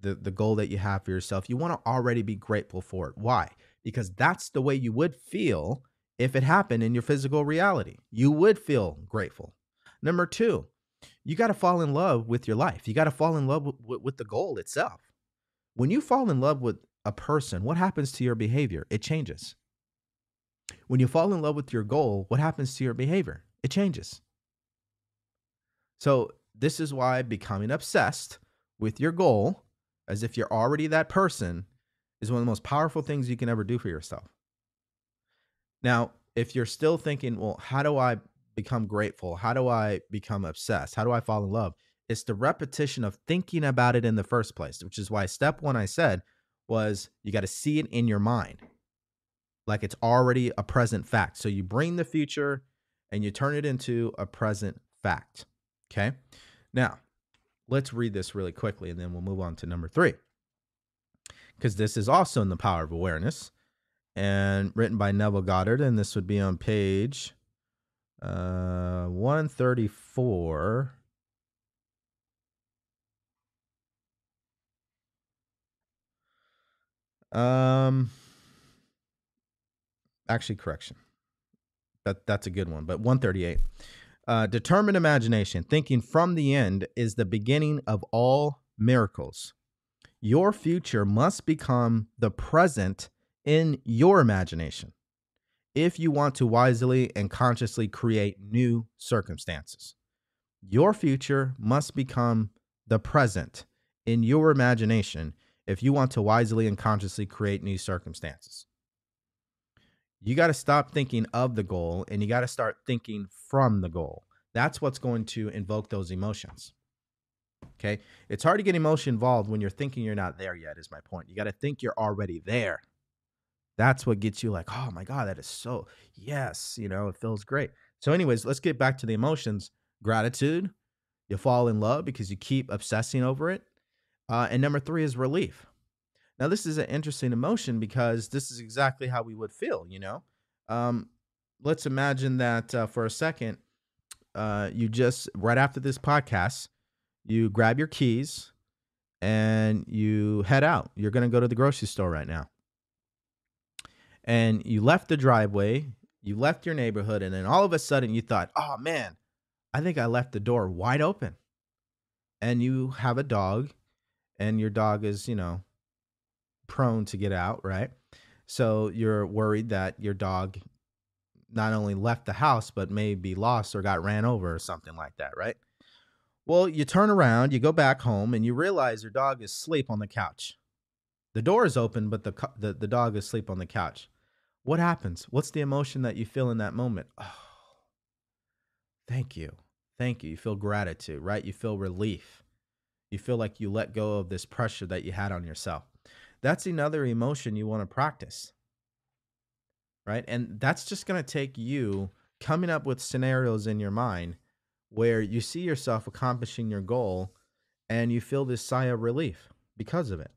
S1: the the goal that you have for yourself, you want to already be grateful for it. Why? Because that's the way you would feel if it happened in your physical reality. You would feel grateful. Number 2, you got to fall in love with your life. You got to fall in love with, with the goal itself. When you fall in love with a person, what happens to your behavior? It changes. When you fall in love with your goal, what happens to your behavior? It changes. So, this is why becoming obsessed with your goal, as if you're already that person, is one of the most powerful things you can ever do for yourself. Now, if you're still thinking, well, how do I become grateful? How do I become obsessed? How do I fall in love? It's the repetition of thinking about it in the first place, which is why step one I said was you got to see it in your mind like it's already a present fact. So you bring the future and you turn it into a present fact. Okay. Now, let's read this really quickly and then we'll move on to number three. Because this is also in the power of awareness and written by Neville Goddard. And this would be on page uh, 134. Um, actually, correction. That that's a good one. But 138. Uh, determined imagination, thinking from the end, is the beginning of all miracles. Your future must become the present in your imagination if you want to wisely and consciously create new circumstances. Your future must become the present in your imagination if you want to wisely and consciously create new circumstances. You got to stop thinking of the goal and you got to start thinking from the goal. That's what's going to invoke those emotions. Okay. It's hard to get emotion involved when you're thinking you're not there yet, is my point. You got to think you're already there. That's what gets you like, oh my God, that is so, yes, you know, it feels great. So, anyways, let's get back to the emotions. Gratitude, you fall in love because you keep obsessing over it. Uh, and number three is relief. Now, this is an interesting emotion because this is exactly how we would feel, you know? Um, let's imagine that uh, for a second, uh, you just, right after this podcast, you grab your keys and you head out. You're going to go to the grocery store right now. And you left the driveway, you left your neighborhood, and then all of a sudden you thought, oh man, I think I left the door wide open. And you have a dog, and your dog is, you know, prone to get out, right? So you're worried that your dog not only left the house, but may be lost or got ran over or something like that, right? Well, you turn around, you go back home, and you realize your dog is asleep on the couch. The door is open, but the, the, the dog is asleep on the couch. What happens? What's the emotion that you feel in that moment? Oh, thank you. Thank you. You feel gratitude, right? You feel relief. You feel like you let go of this pressure that you had on yourself. That's another emotion you want to practice, right? And that's just going to take you coming up with scenarios in your mind where you see yourself accomplishing your goal and you feel this sigh of relief because of it.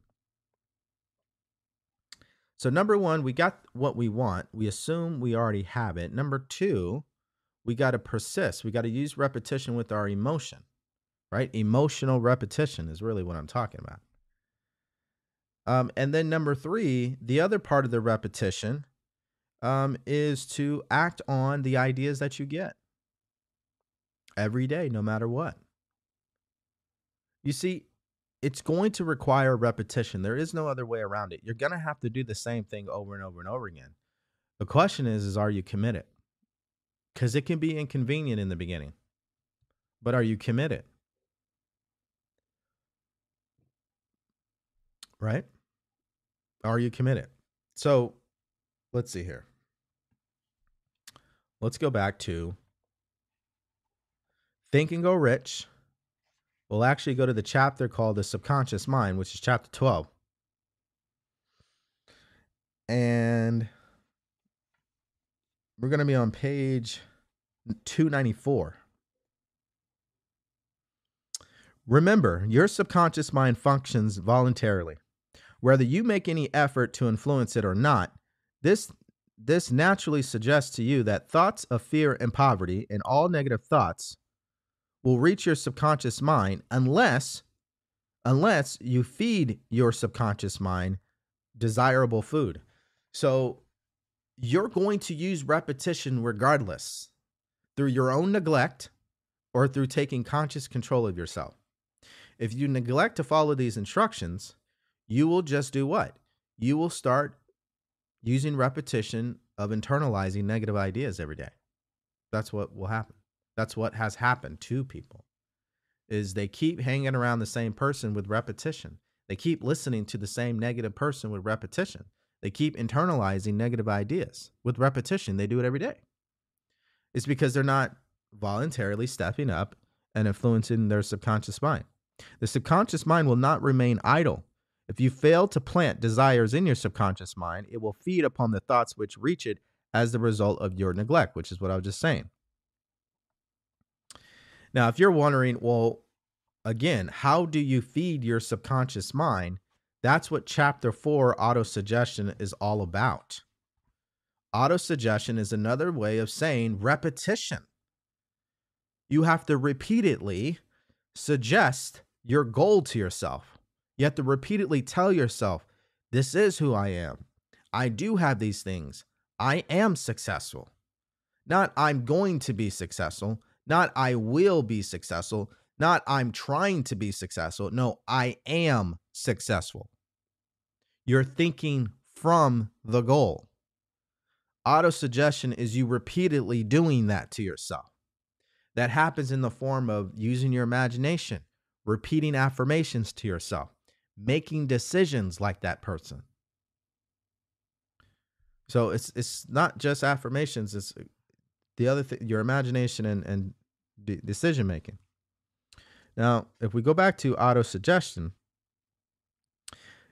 S1: So, number one, we got what we want. We assume we already have it. Number two, we got to persist. We got to use repetition with our emotion, right? Emotional repetition is really what I'm talking about. Um, and then number three, the other part of the repetition um, is to act on the ideas that you get every day, no matter what. You see, it's going to require repetition. There is no other way around it. You're going to have to do the same thing over and over and over again. The question is is are you committed? Cuz it can be inconvenient in the beginning. But are you committed? Right? Are you committed? So, let's see here. Let's go back to Think and Go Rich we'll actually go to the chapter called The Subconscious Mind, which is chapter 12. And we're going to be on page 294. Remember, your subconscious mind functions voluntarily. Whether you make any effort to influence it or not, this this naturally suggests to you that thoughts of fear and poverty and all negative thoughts will reach your subconscious mind unless unless you feed your subconscious mind desirable food. So you're going to use repetition regardless through your own neglect or through taking conscious control of yourself. If you neglect to follow these instructions, you will just do what? You will start using repetition of internalizing negative ideas every day. That's what will happen. That's what has happened to people. Is they keep hanging around the same person with repetition. They keep listening to the same negative person with repetition. They keep internalizing negative ideas with repetition. They do it every day. It's because they're not voluntarily stepping up and influencing their subconscious mind. The subconscious mind will not remain idle. If you fail to plant desires in your subconscious mind, it will feed upon the thoughts which reach it as the result of your neglect, which is what I was just saying. Now, if you're wondering, well, again, how do you feed your subconscious mind? That's what chapter four, autosuggestion, is all about. Autosuggestion is another way of saying repetition. You have to repeatedly suggest your goal to yourself. You have to repeatedly tell yourself, This is who I am. I do have these things. I am successful. Not I'm going to be successful. Not I will be successful. Not I'm trying to be successful. No, I am successful. You're thinking from the goal. Autosuggestion is you repeatedly doing that to yourself. That happens in the form of using your imagination, repeating affirmations to yourself, making decisions like that person. So it's it's not just affirmations, it's the other thing your imagination and, and decision making. Now, if we go back to auto suggestion,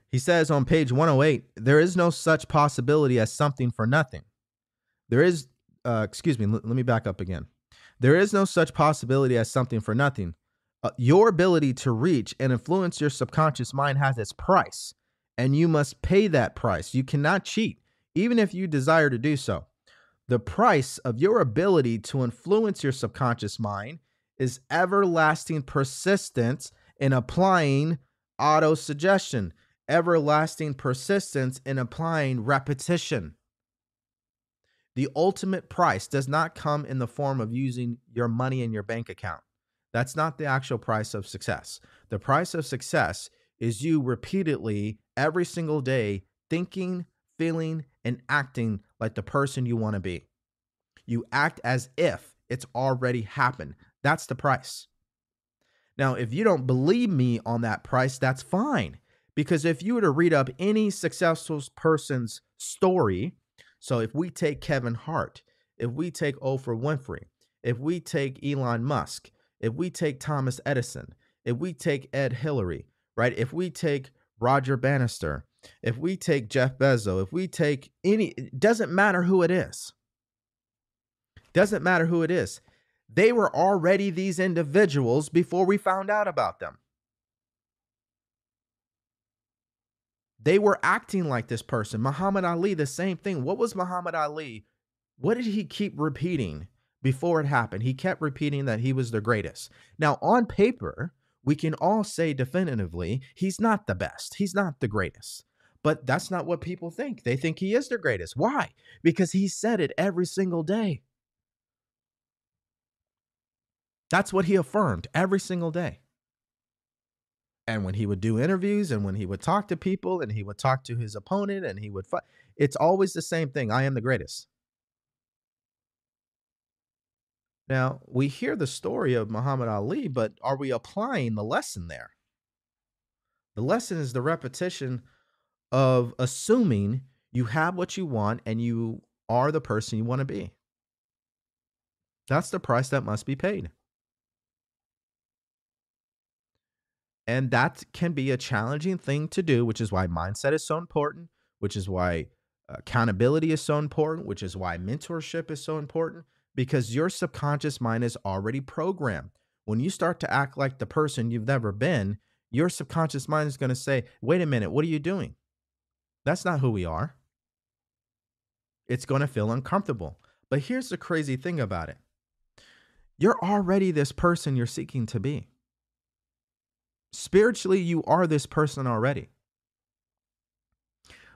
S1: he says on page 108, there is no such possibility as something for nothing. There is, uh, excuse me, l- let me back up again. There is no such possibility as something for nothing. Uh, your ability to reach and influence your subconscious mind has its price, and you must pay that price. You cannot cheat, even if you desire to do so. The price of your ability to influence your subconscious mind is everlasting persistence in applying auto suggestion, everlasting persistence in applying repetition. The ultimate price does not come in the form of using your money in your bank account. That's not the actual price of success. The price of success is you repeatedly, every single day, thinking, feeling, and acting like the person you want to be. You act as if it's already happened. That's the price. Now, if you don't believe me on that price, that's fine. Because if you were to read up any successful person's story, so if we take Kevin Hart, if we take Oprah Winfrey, if we take Elon Musk, if we take Thomas Edison, if we take Ed Hillary, right? If we take Roger Bannister, if we take Jeff Bezos, if we take any, it doesn't matter who it is. Doesn't matter who it is. They were already these individuals before we found out about them. They were acting like this person. Muhammad Ali, the same thing. What was Muhammad Ali? What did he keep repeating before it happened? He kept repeating that he was the greatest. Now, on paper, we can all say definitively he's not the best, he's not the greatest. But that's not what people think. They think he is the greatest. Why? Because he said it every single day. That's what he affirmed every single day. And when he would do interviews and when he would talk to people and he would talk to his opponent and he would fight, it's always the same thing. I am the greatest. Now, we hear the story of Muhammad Ali, but are we applying the lesson there? The lesson is the repetition of assuming you have what you want and you are the person you want to be. That's the price that must be paid. And that can be a challenging thing to do, which is why mindset is so important, which is why uh, accountability is so important, which is why mentorship is so important, because your subconscious mind is already programmed. When you start to act like the person you've never been, your subconscious mind is going to say, wait a minute, what are you doing? That's not who we are. It's going to feel uncomfortable. But here's the crazy thing about it you're already this person you're seeking to be. Spiritually, you are this person already.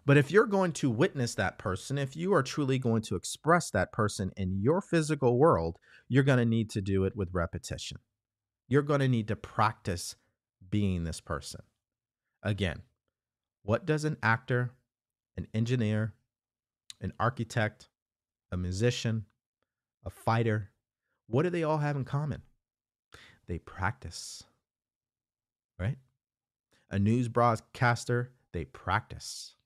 S1: But if you're going to witness that person, if you are truly going to express that person in your physical world, you're going to need to do it with repetition. You're going to need to practice being this person. Again, what does an actor, an engineer, an architect, a musician, a fighter, what do they all have in common? They practice, right? A news broadcaster, they practice.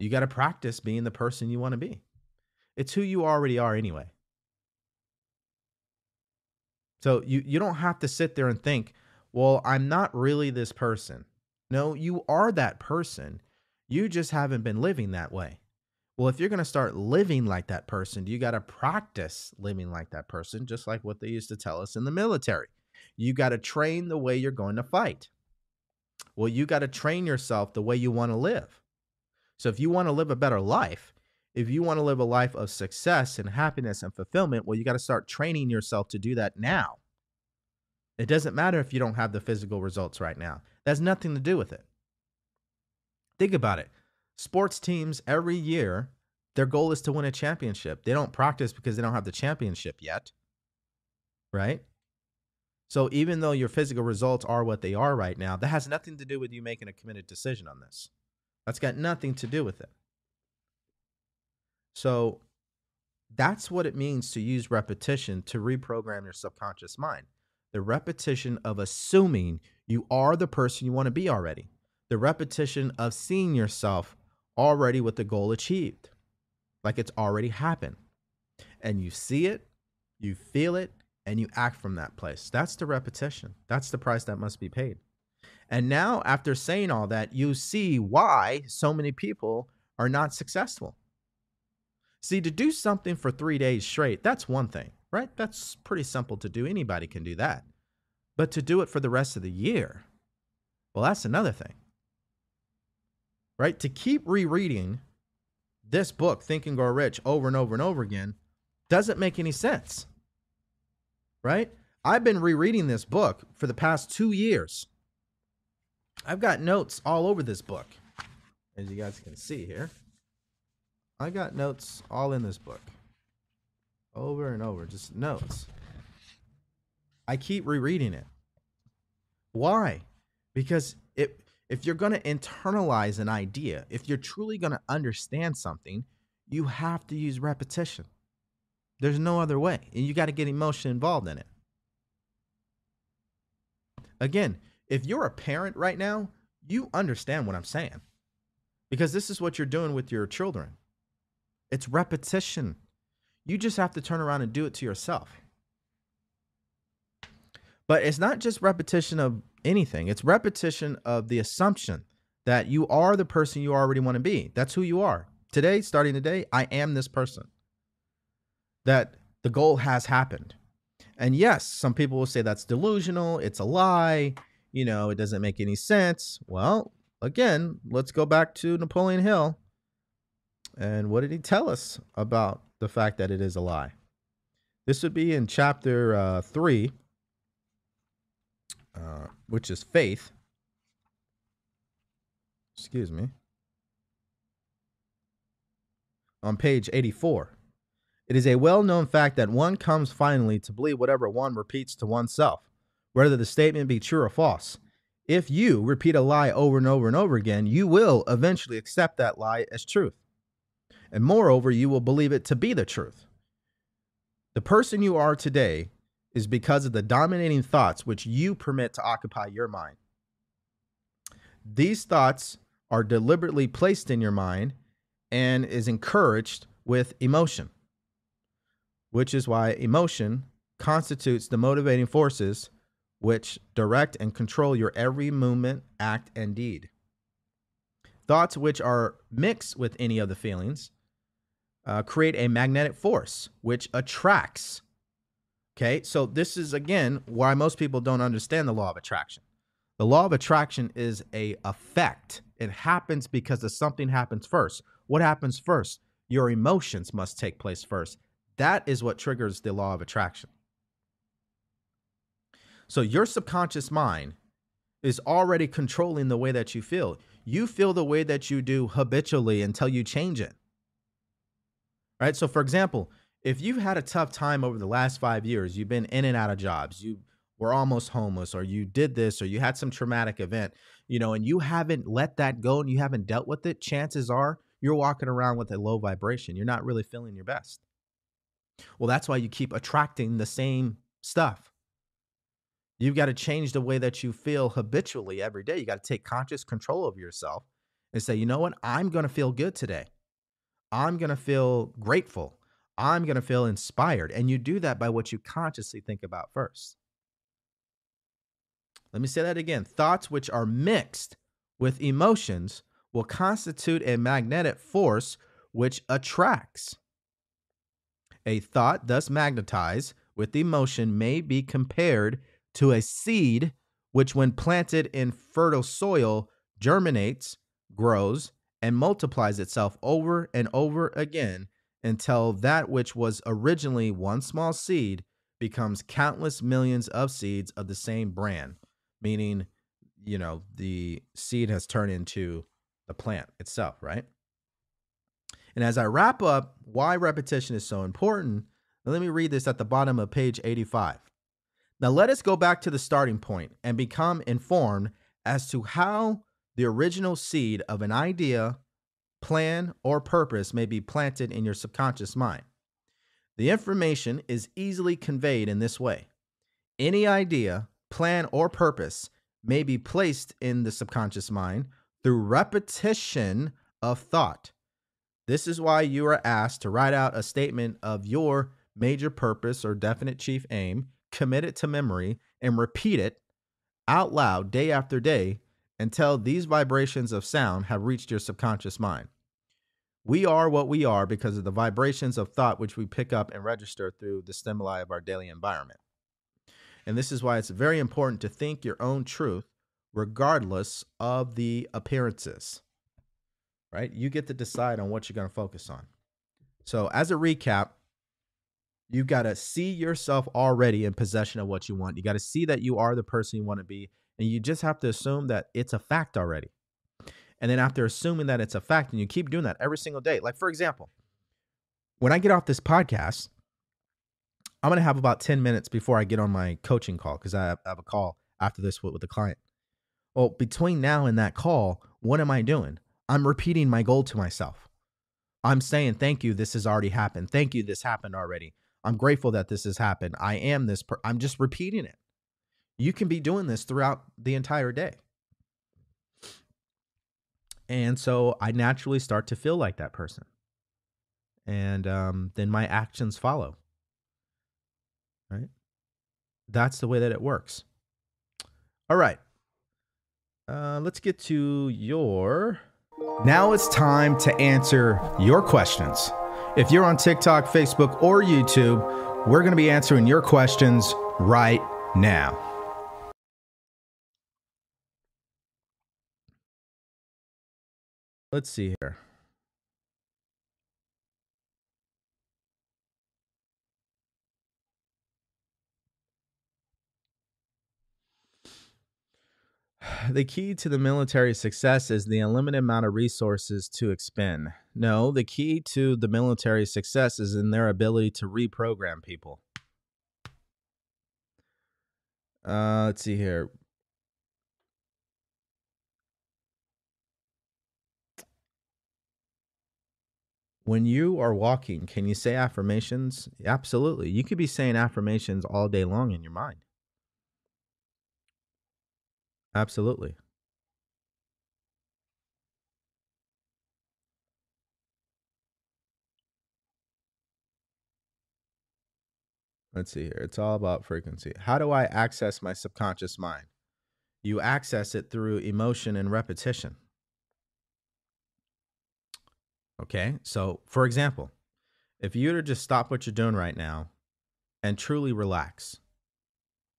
S1: You got to practice being the person you want to be. It's who you already are anyway. So you you don't have to sit there and think, "Well, I'm not really this person." No, you are that person. You just haven't been living that way. Well, if you're going to start living like that person, you got to practice living like that person, just like what they used to tell us in the military. You got to train the way you're going to fight. Well, you got to train yourself the way you want to live. So if you want to live a better life, if you want to live a life of success and happiness and fulfillment, well, you got to start training yourself to do that now. It doesn't matter if you don't have the physical results right now. That has nothing to do with it. Think about it. Sports teams every year, their goal is to win a championship. They don't practice because they don't have the championship yet. Right? So even though your physical results are what they are right now, that has nothing to do with you making a committed decision on this. That's got nothing to do with it. So that's what it means to use repetition to reprogram your subconscious mind. The repetition of assuming you are the person you want to be already. The repetition of seeing yourself already with the goal achieved, like it's already happened. And you see it, you feel it, and you act from that place. That's the repetition. That's the price that must be paid. And now, after saying all that, you see why so many people are not successful. See, to do something for three days straight, that's one thing, right? That's pretty simple to do. Anybody can do that. But to do it for the rest of the year, well, that's another thing, right? To keep rereading this book, Think and Grow Rich, over and over and over again doesn't make any sense, right? I've been rereading this book for the past two years. I've got notes all over this book, as you guys can see here. I got notes all in this book, over and over, just notes. I keep rereading it. Why? Because it, if you're going to internalize an idea, if you're truly going to understand something, you have to use repetition. There's no other way. And you got to get emotion involved in it. Again, if you're a parent right now, you understand what I'm saying because this is what you're doing with your children. It's repetition. You just have to turn around and do it to yourself. But it's not just repetition of anything, it's repetition of the assumption that you are the person you already want to be. That's who you are. Today, starting today, I am this person. That the goal has happened. And yes, some people will say that's delusional, it's a lie, you know, it doesn't make any sense. Well, again, let's go back to Napoleon Hill. And what did he tell us about the fact that it is a lie? This would be in chapter uh, 3, uh, which is faith. Excuse me. On page 84. It is a well known fact that one comes finally to believe whatever one repeats to oneself whether the statement be true or false. If you repeat a lie over and over and over again, you will eventually accept that lie as truth. And moreover, you will believe it to be the truth. The person you are today is because of the dominating thoughts which you permit to occupy your mind. These thoughts are deliberately placed in your mind and is encouraged with emotion, which is why emotion constitutes the motivating forces which direct and control your every movement, act, and deed. Thoughts which are mixed with any of the feelings uh, create a magnetic force which attracts. Okay, so this is again why most people don't understand the law of attraction. The law of attraction is a effect. It happens because of something happens first. What happens first? Your emotions must take place first. That is what triggers the law of attraction. So your subconscious mind is already controlling the way that you feel. You feel the way that you do habitually until you change it. Right? So for example, if you've had a tough time over the last 5 years, you've been in and out of jobs, you were almost homeless or you did this or you had some traumatic event, you know, and you haven't let that go and you haven't dealt with it, chances are you're walking around with a low vibration. You're not really feeling your best. Well, that's why you keep attracting the same stuff. You've got to change the way that you feel habitually every day. You got to take conscious control of yourself and say, you know what? I'm going to feel good today. I'm going to feel grateful. I'm going to feel inspired. And you do that by what you consciously think about first. Let me say that again. Thoughts which are mixed with emotions will constitute a magnetic force which attracts. A thought thus magnetized with emotion may be compared to a seed which, when planted in fertile soil, germinates, grows, and multiplies itself over and over again until that which was originally one small seed becomes countless millions of seeds of the same brand, meaning, you know, the seed has turned into the plant itself, right? And as I wrap up why repetition is so important, let me read this at the bottom of page 85. Now, let us go back to the starting point and become informed as to how the original seed of an idea, plan, or purpose may be planted in your subconscious mind. The information is easily conveyed in this way any idea, plan, or purpose may be placed in the subconscious mind through repetition of thought. This is why you are asked to write out a statement of your major purpose or definite chief aim, commit it to memory, and repeat it out loud day after day until these vibrations of sound have reached your subconscious mind. We are what we are because of the vibrations of thought which we pick up and register through the stimuli of our daily environment. And this is why it's very important to think your own truth regardless of the appearances. Right? You get to decide on what you're going to focus on. So, as a recap, you got to see yourself already in possession of what you want. You got to see that you are the person you want to be. And you just have to assume that it's a fact already. And then, after assuming that it's a fact, and you keep doing that every single day, like for example, when I get off this podcast, I'm going to have about 10 minutes before I get on my coaching call because I have a call after this with, the client. Well, between now and that call, what am I doing? I'm repeating my goal to myself. I'm saying, thank you, this has already happened. Thank you, this happened already. I'm grateful that this has happened. I am this. Per- I'm just repeating it. You can be doing this throughout the entire day. And so I naturally start to feel like that person. And um, then my actions follow. Right? That's the way that it works. All right. Uh, let's get to your. Now it's time to answer your questions. If you're on TikTok, Facebook, or YouTube, we're going to be answering your questions right now. Let's see here. the key to the military success is the unlimited amount of resources to expend. No, the key to the military success is in their ability to reprogram people. Uh, let's see here. When you are walking, can you say affirmations? Absolutely. You could be saying affirmations all day long in your mind. Absolutely. Let's see here. It's all about frequency. How do I access my subconscious mind? You access it through emotion and repetition. Okay. So, for example, if you were to just stop what you're doing right now and truly relax,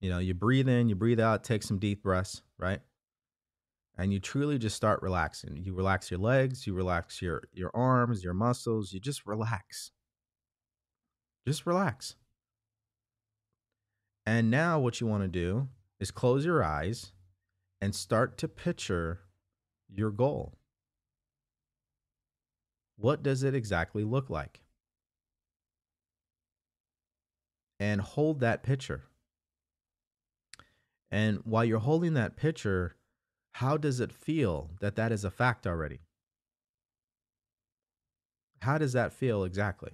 S1: you know, you breathe in, you breathe out, take some deep breaths, right? And you truly just start relaxing. You relax your legs, you relax your your arms, your muscles, you just relax. Just relax. And now what you want to do is close your eyes and start to picture your goal. What does it exactly look like? And hold that picture. And while you're holding that picture, how does it feel that that is a fact already? How does that feel exactly?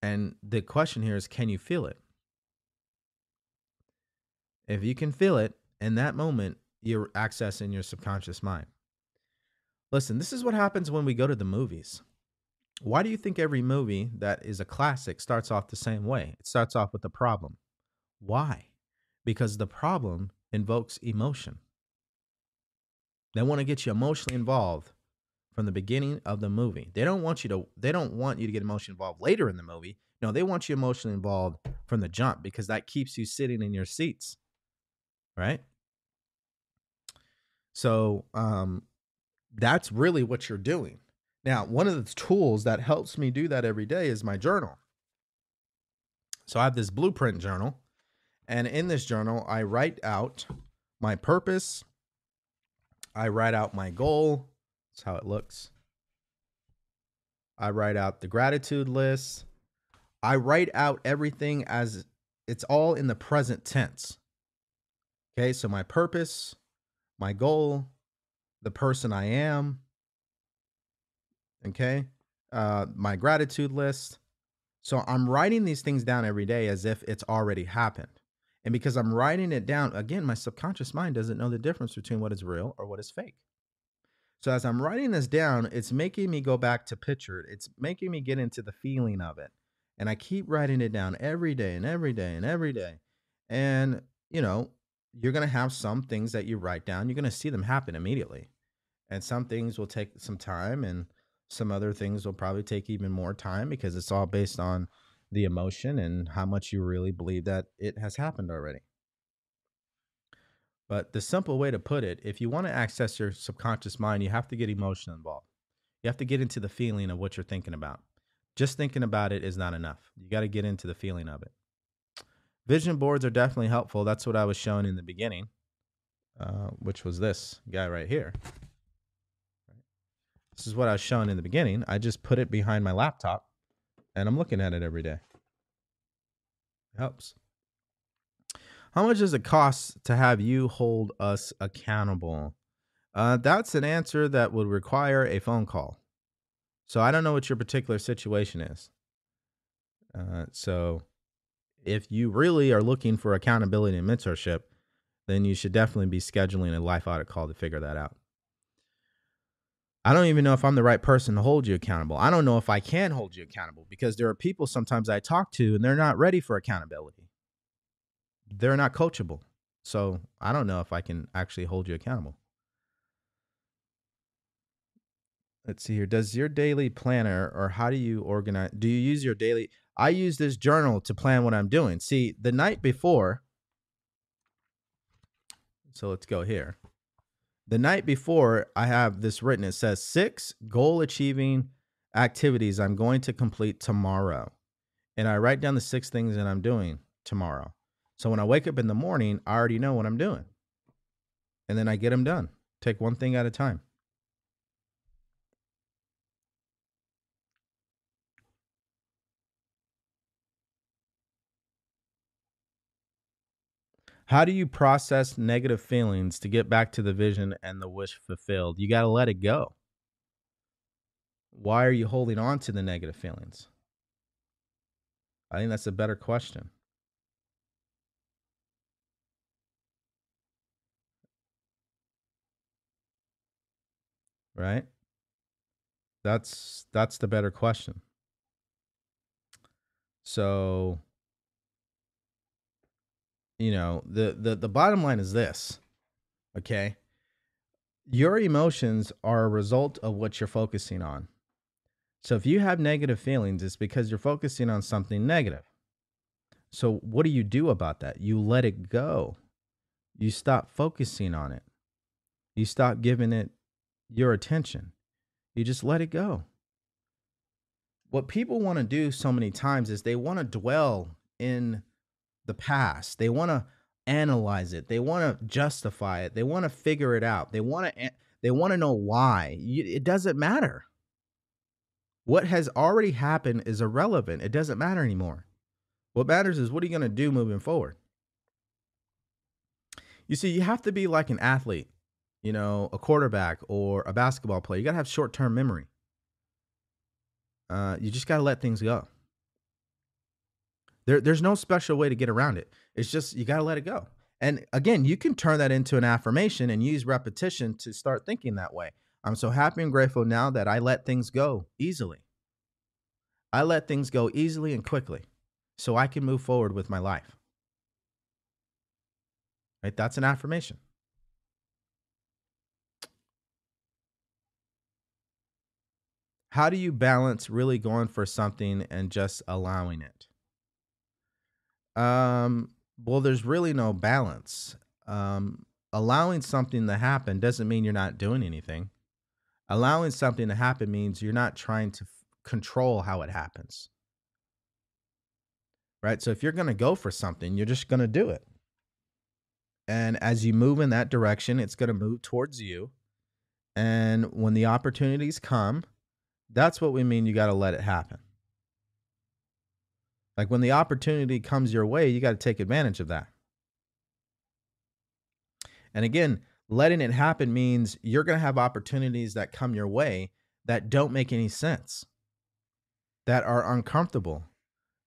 S1: And the question here is can you feel it? If you can feel it in that moment, you're accessing your subconscious mind. Listen, this is what happens when we go to the movies. Why do you think every movie that is a classic starts off the same way? It starts off with a problem. Why? Because the problem invokes emotion. They want to get you emotionally involved from the beginning of the movie. They don't want you to they don't want you to get emotionally involved later in the movie. No, they want you emotionally involved from the jump because that keeps you sitting in your seats. Right? So, um that's really what you're doing. Now, one of the tools that helps me do that every day is my journal. So I have this blueprint journal, and in this journal, I write out my purpose, I write out my goal. That's how it looks. I write out the gratitude list. I write out everything as it's all in the present tense. Okay, so my purpose, my goal, the person I am. Okay. Uh, my gratitude list. So I'm writing these things down every day as if it's already happened. And because I'm writing it down, again, my subconscious mind doesn't know the difference between what is real or what is fake. So as I'm writing this down, it's making me go back to picture it. It's making me get into the feeling of it. And I keep writing it down every day and every day and every day. And, you know, you're going to have some things that you write down, you're going to see them happen immediately. And some things will take some time, and some other things will probably take even more time because it's all based on the emotion and how much you really believe that it has happened already. But the simple way to put it, if you want to access your subconscious mind, you have to get emotion involved. You have to get into the feeling of what you're thinking about. Just thinking about it is not enough. You got to get into the feeling of it. Vision boards are definitely helpful. That's what I was showing in the beginning, uh, which was this guy right here. This is what I was showing in the beginning. I just put it behind my laptop and I'm looking at it every day. It helps. How much does it cost to have you hold us accountable? Uh, that's an answer that would require a phone call. So I don't know what your particular situation is. Uh, so if you really are looking for accountability and mentorship, then you should definitely be scheduling a life audit call to figure that out. I don't even know if I'm the right person to hold you accountable. I don't know if I can hold you accountable because there are people sometimes I talk to and they're not ready for accountability. They're not coachable. So I don't know if I can actually hold you accountable. Let's see here. Does your daily planner or how do you organize? Do you use your daily? I use this journal to plan what I'm doing. See, the night before, so let's go here. The night before, I have this written. It says six goal achieving activities I'm going to complete tomorrow. And I write down the six things that I'm doing tomorrow. So when I wake up in the morning, I already know what I'm doing. And then I get them done. Take one thing at a time. How do you process negative feelings to get back to the vision and the wish fulfilled? You got to let it go. Why are you holding on to the negative feelings? I think that's a better question. Right? That's that's the better question. So you know the the the bottom line is this okay? Your emotions are a result of what you're focusing on. So if you have negative feelings it's because you're focusing on something negative. So what do you do about that? You let it go. You stop focusing on it. You stop giving it your attention. You just let it go. What people want to do so many times is they want to dwell in the past. They want to analyze it. They want to justify it. They want to figure it out. They want to they want to know why. it doesn't matter. What has already happened is irrelevant. It doesn't matter anymore. What matters is what are you going to do moving forward? You see, you have to be like an athlete, you know, a quarterback or a basketball player. You got to have short term memory. Uh, you just got to let things go. There, there's no special way to get around it. It's just you got to let it go. And again, you can turn that into an affirmation and use repetition to start thinking that way. I'm so happy and grateful now that I let things go easily. I let things go easily and quickly so I can move forward with my life. Right? That's an affirmation. How do you balance really going for something and just allowing it? Um, well, there's really no balance. Um, allowing something to happen doesn't mean you're not doing anything. Allowing something to happen means you're not trying to f- control how it happens. Right? So if you're going to go for something, you're just going to do it. And as you move in that direction, it's going to move towards you. And when the opportunities come, that's what we mean you got to let it happen. Like when the opportunity comes your way, you got to take advantage of that. And again, letting it happen means you're going to have opportunities that come your way that don't make any sense, that are uncomfortable.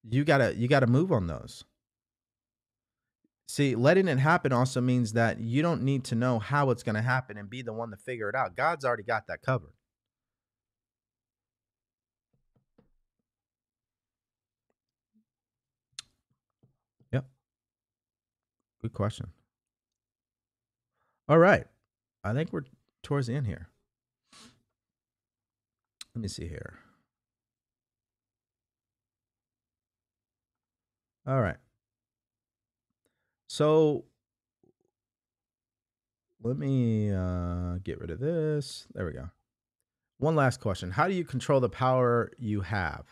S1: You got to you got to move on those. See, letting it happen also means that you don't need to know how it's going to happen and be the one to figure it out. God's already got that covered. Good question. All right. I think we're towards the end here. Let me see here. All right. So let me uh, get rid of this. There we go. One last question How do you control the power you have?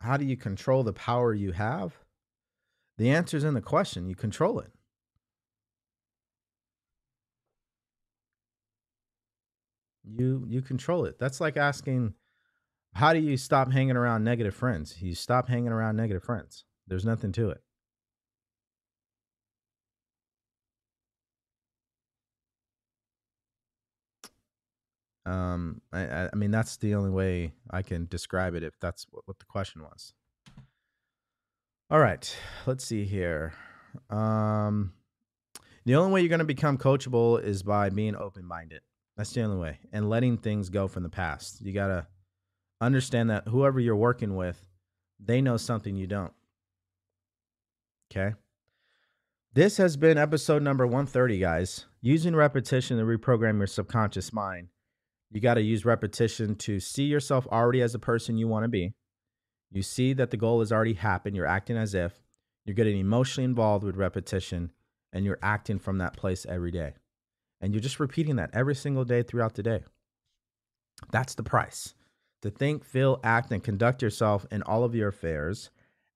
S1: How do you control the power you have? The answer's in the question. You control it. You you control it. That's like asking how do you stop hanging around negative friends? You stop hanging around negative friends. There's nothing to it. Um, I, I mean, that's the only way I can describe it if that's what, what the question was. All right, let's see here. Um, the only way you're going to become coachable is by being open minded. That's the only way, and letting things go from the past. You got to understand that whoever you're working with, they know something you don't. Okay. This has been episode number 130, guys. Using repetition to reprogram your subconscious mind. You got to use repetition to see yourself already as a person you want to be you see that the goal has already happened. You're acting as if you're getting emotionally involved with repetition and you're acting from that place every day. And you're just repeating that every single day throughout the day. That's the price. To think, feel, act, and conduct yourself in all of your affairs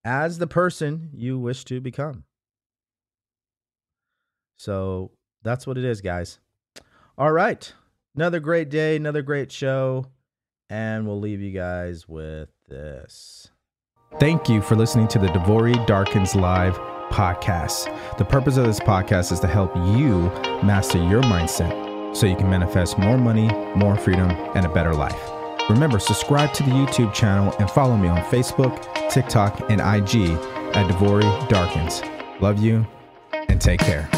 S1: as the person you wish to become. So that's what it is, guys. All right. Another great day, another great show. And we'll leave you guys with this. Thank you for listening to the DeVory Darkins Live podcast. The purpose of this podcast is to help you master your mindset so you can manifest more money, more freedom, and a better life. Remember, subscribe to the YouTube channel and follow me on Facebook, TikTok, and IG at DeVory Darkins. Love you and take care.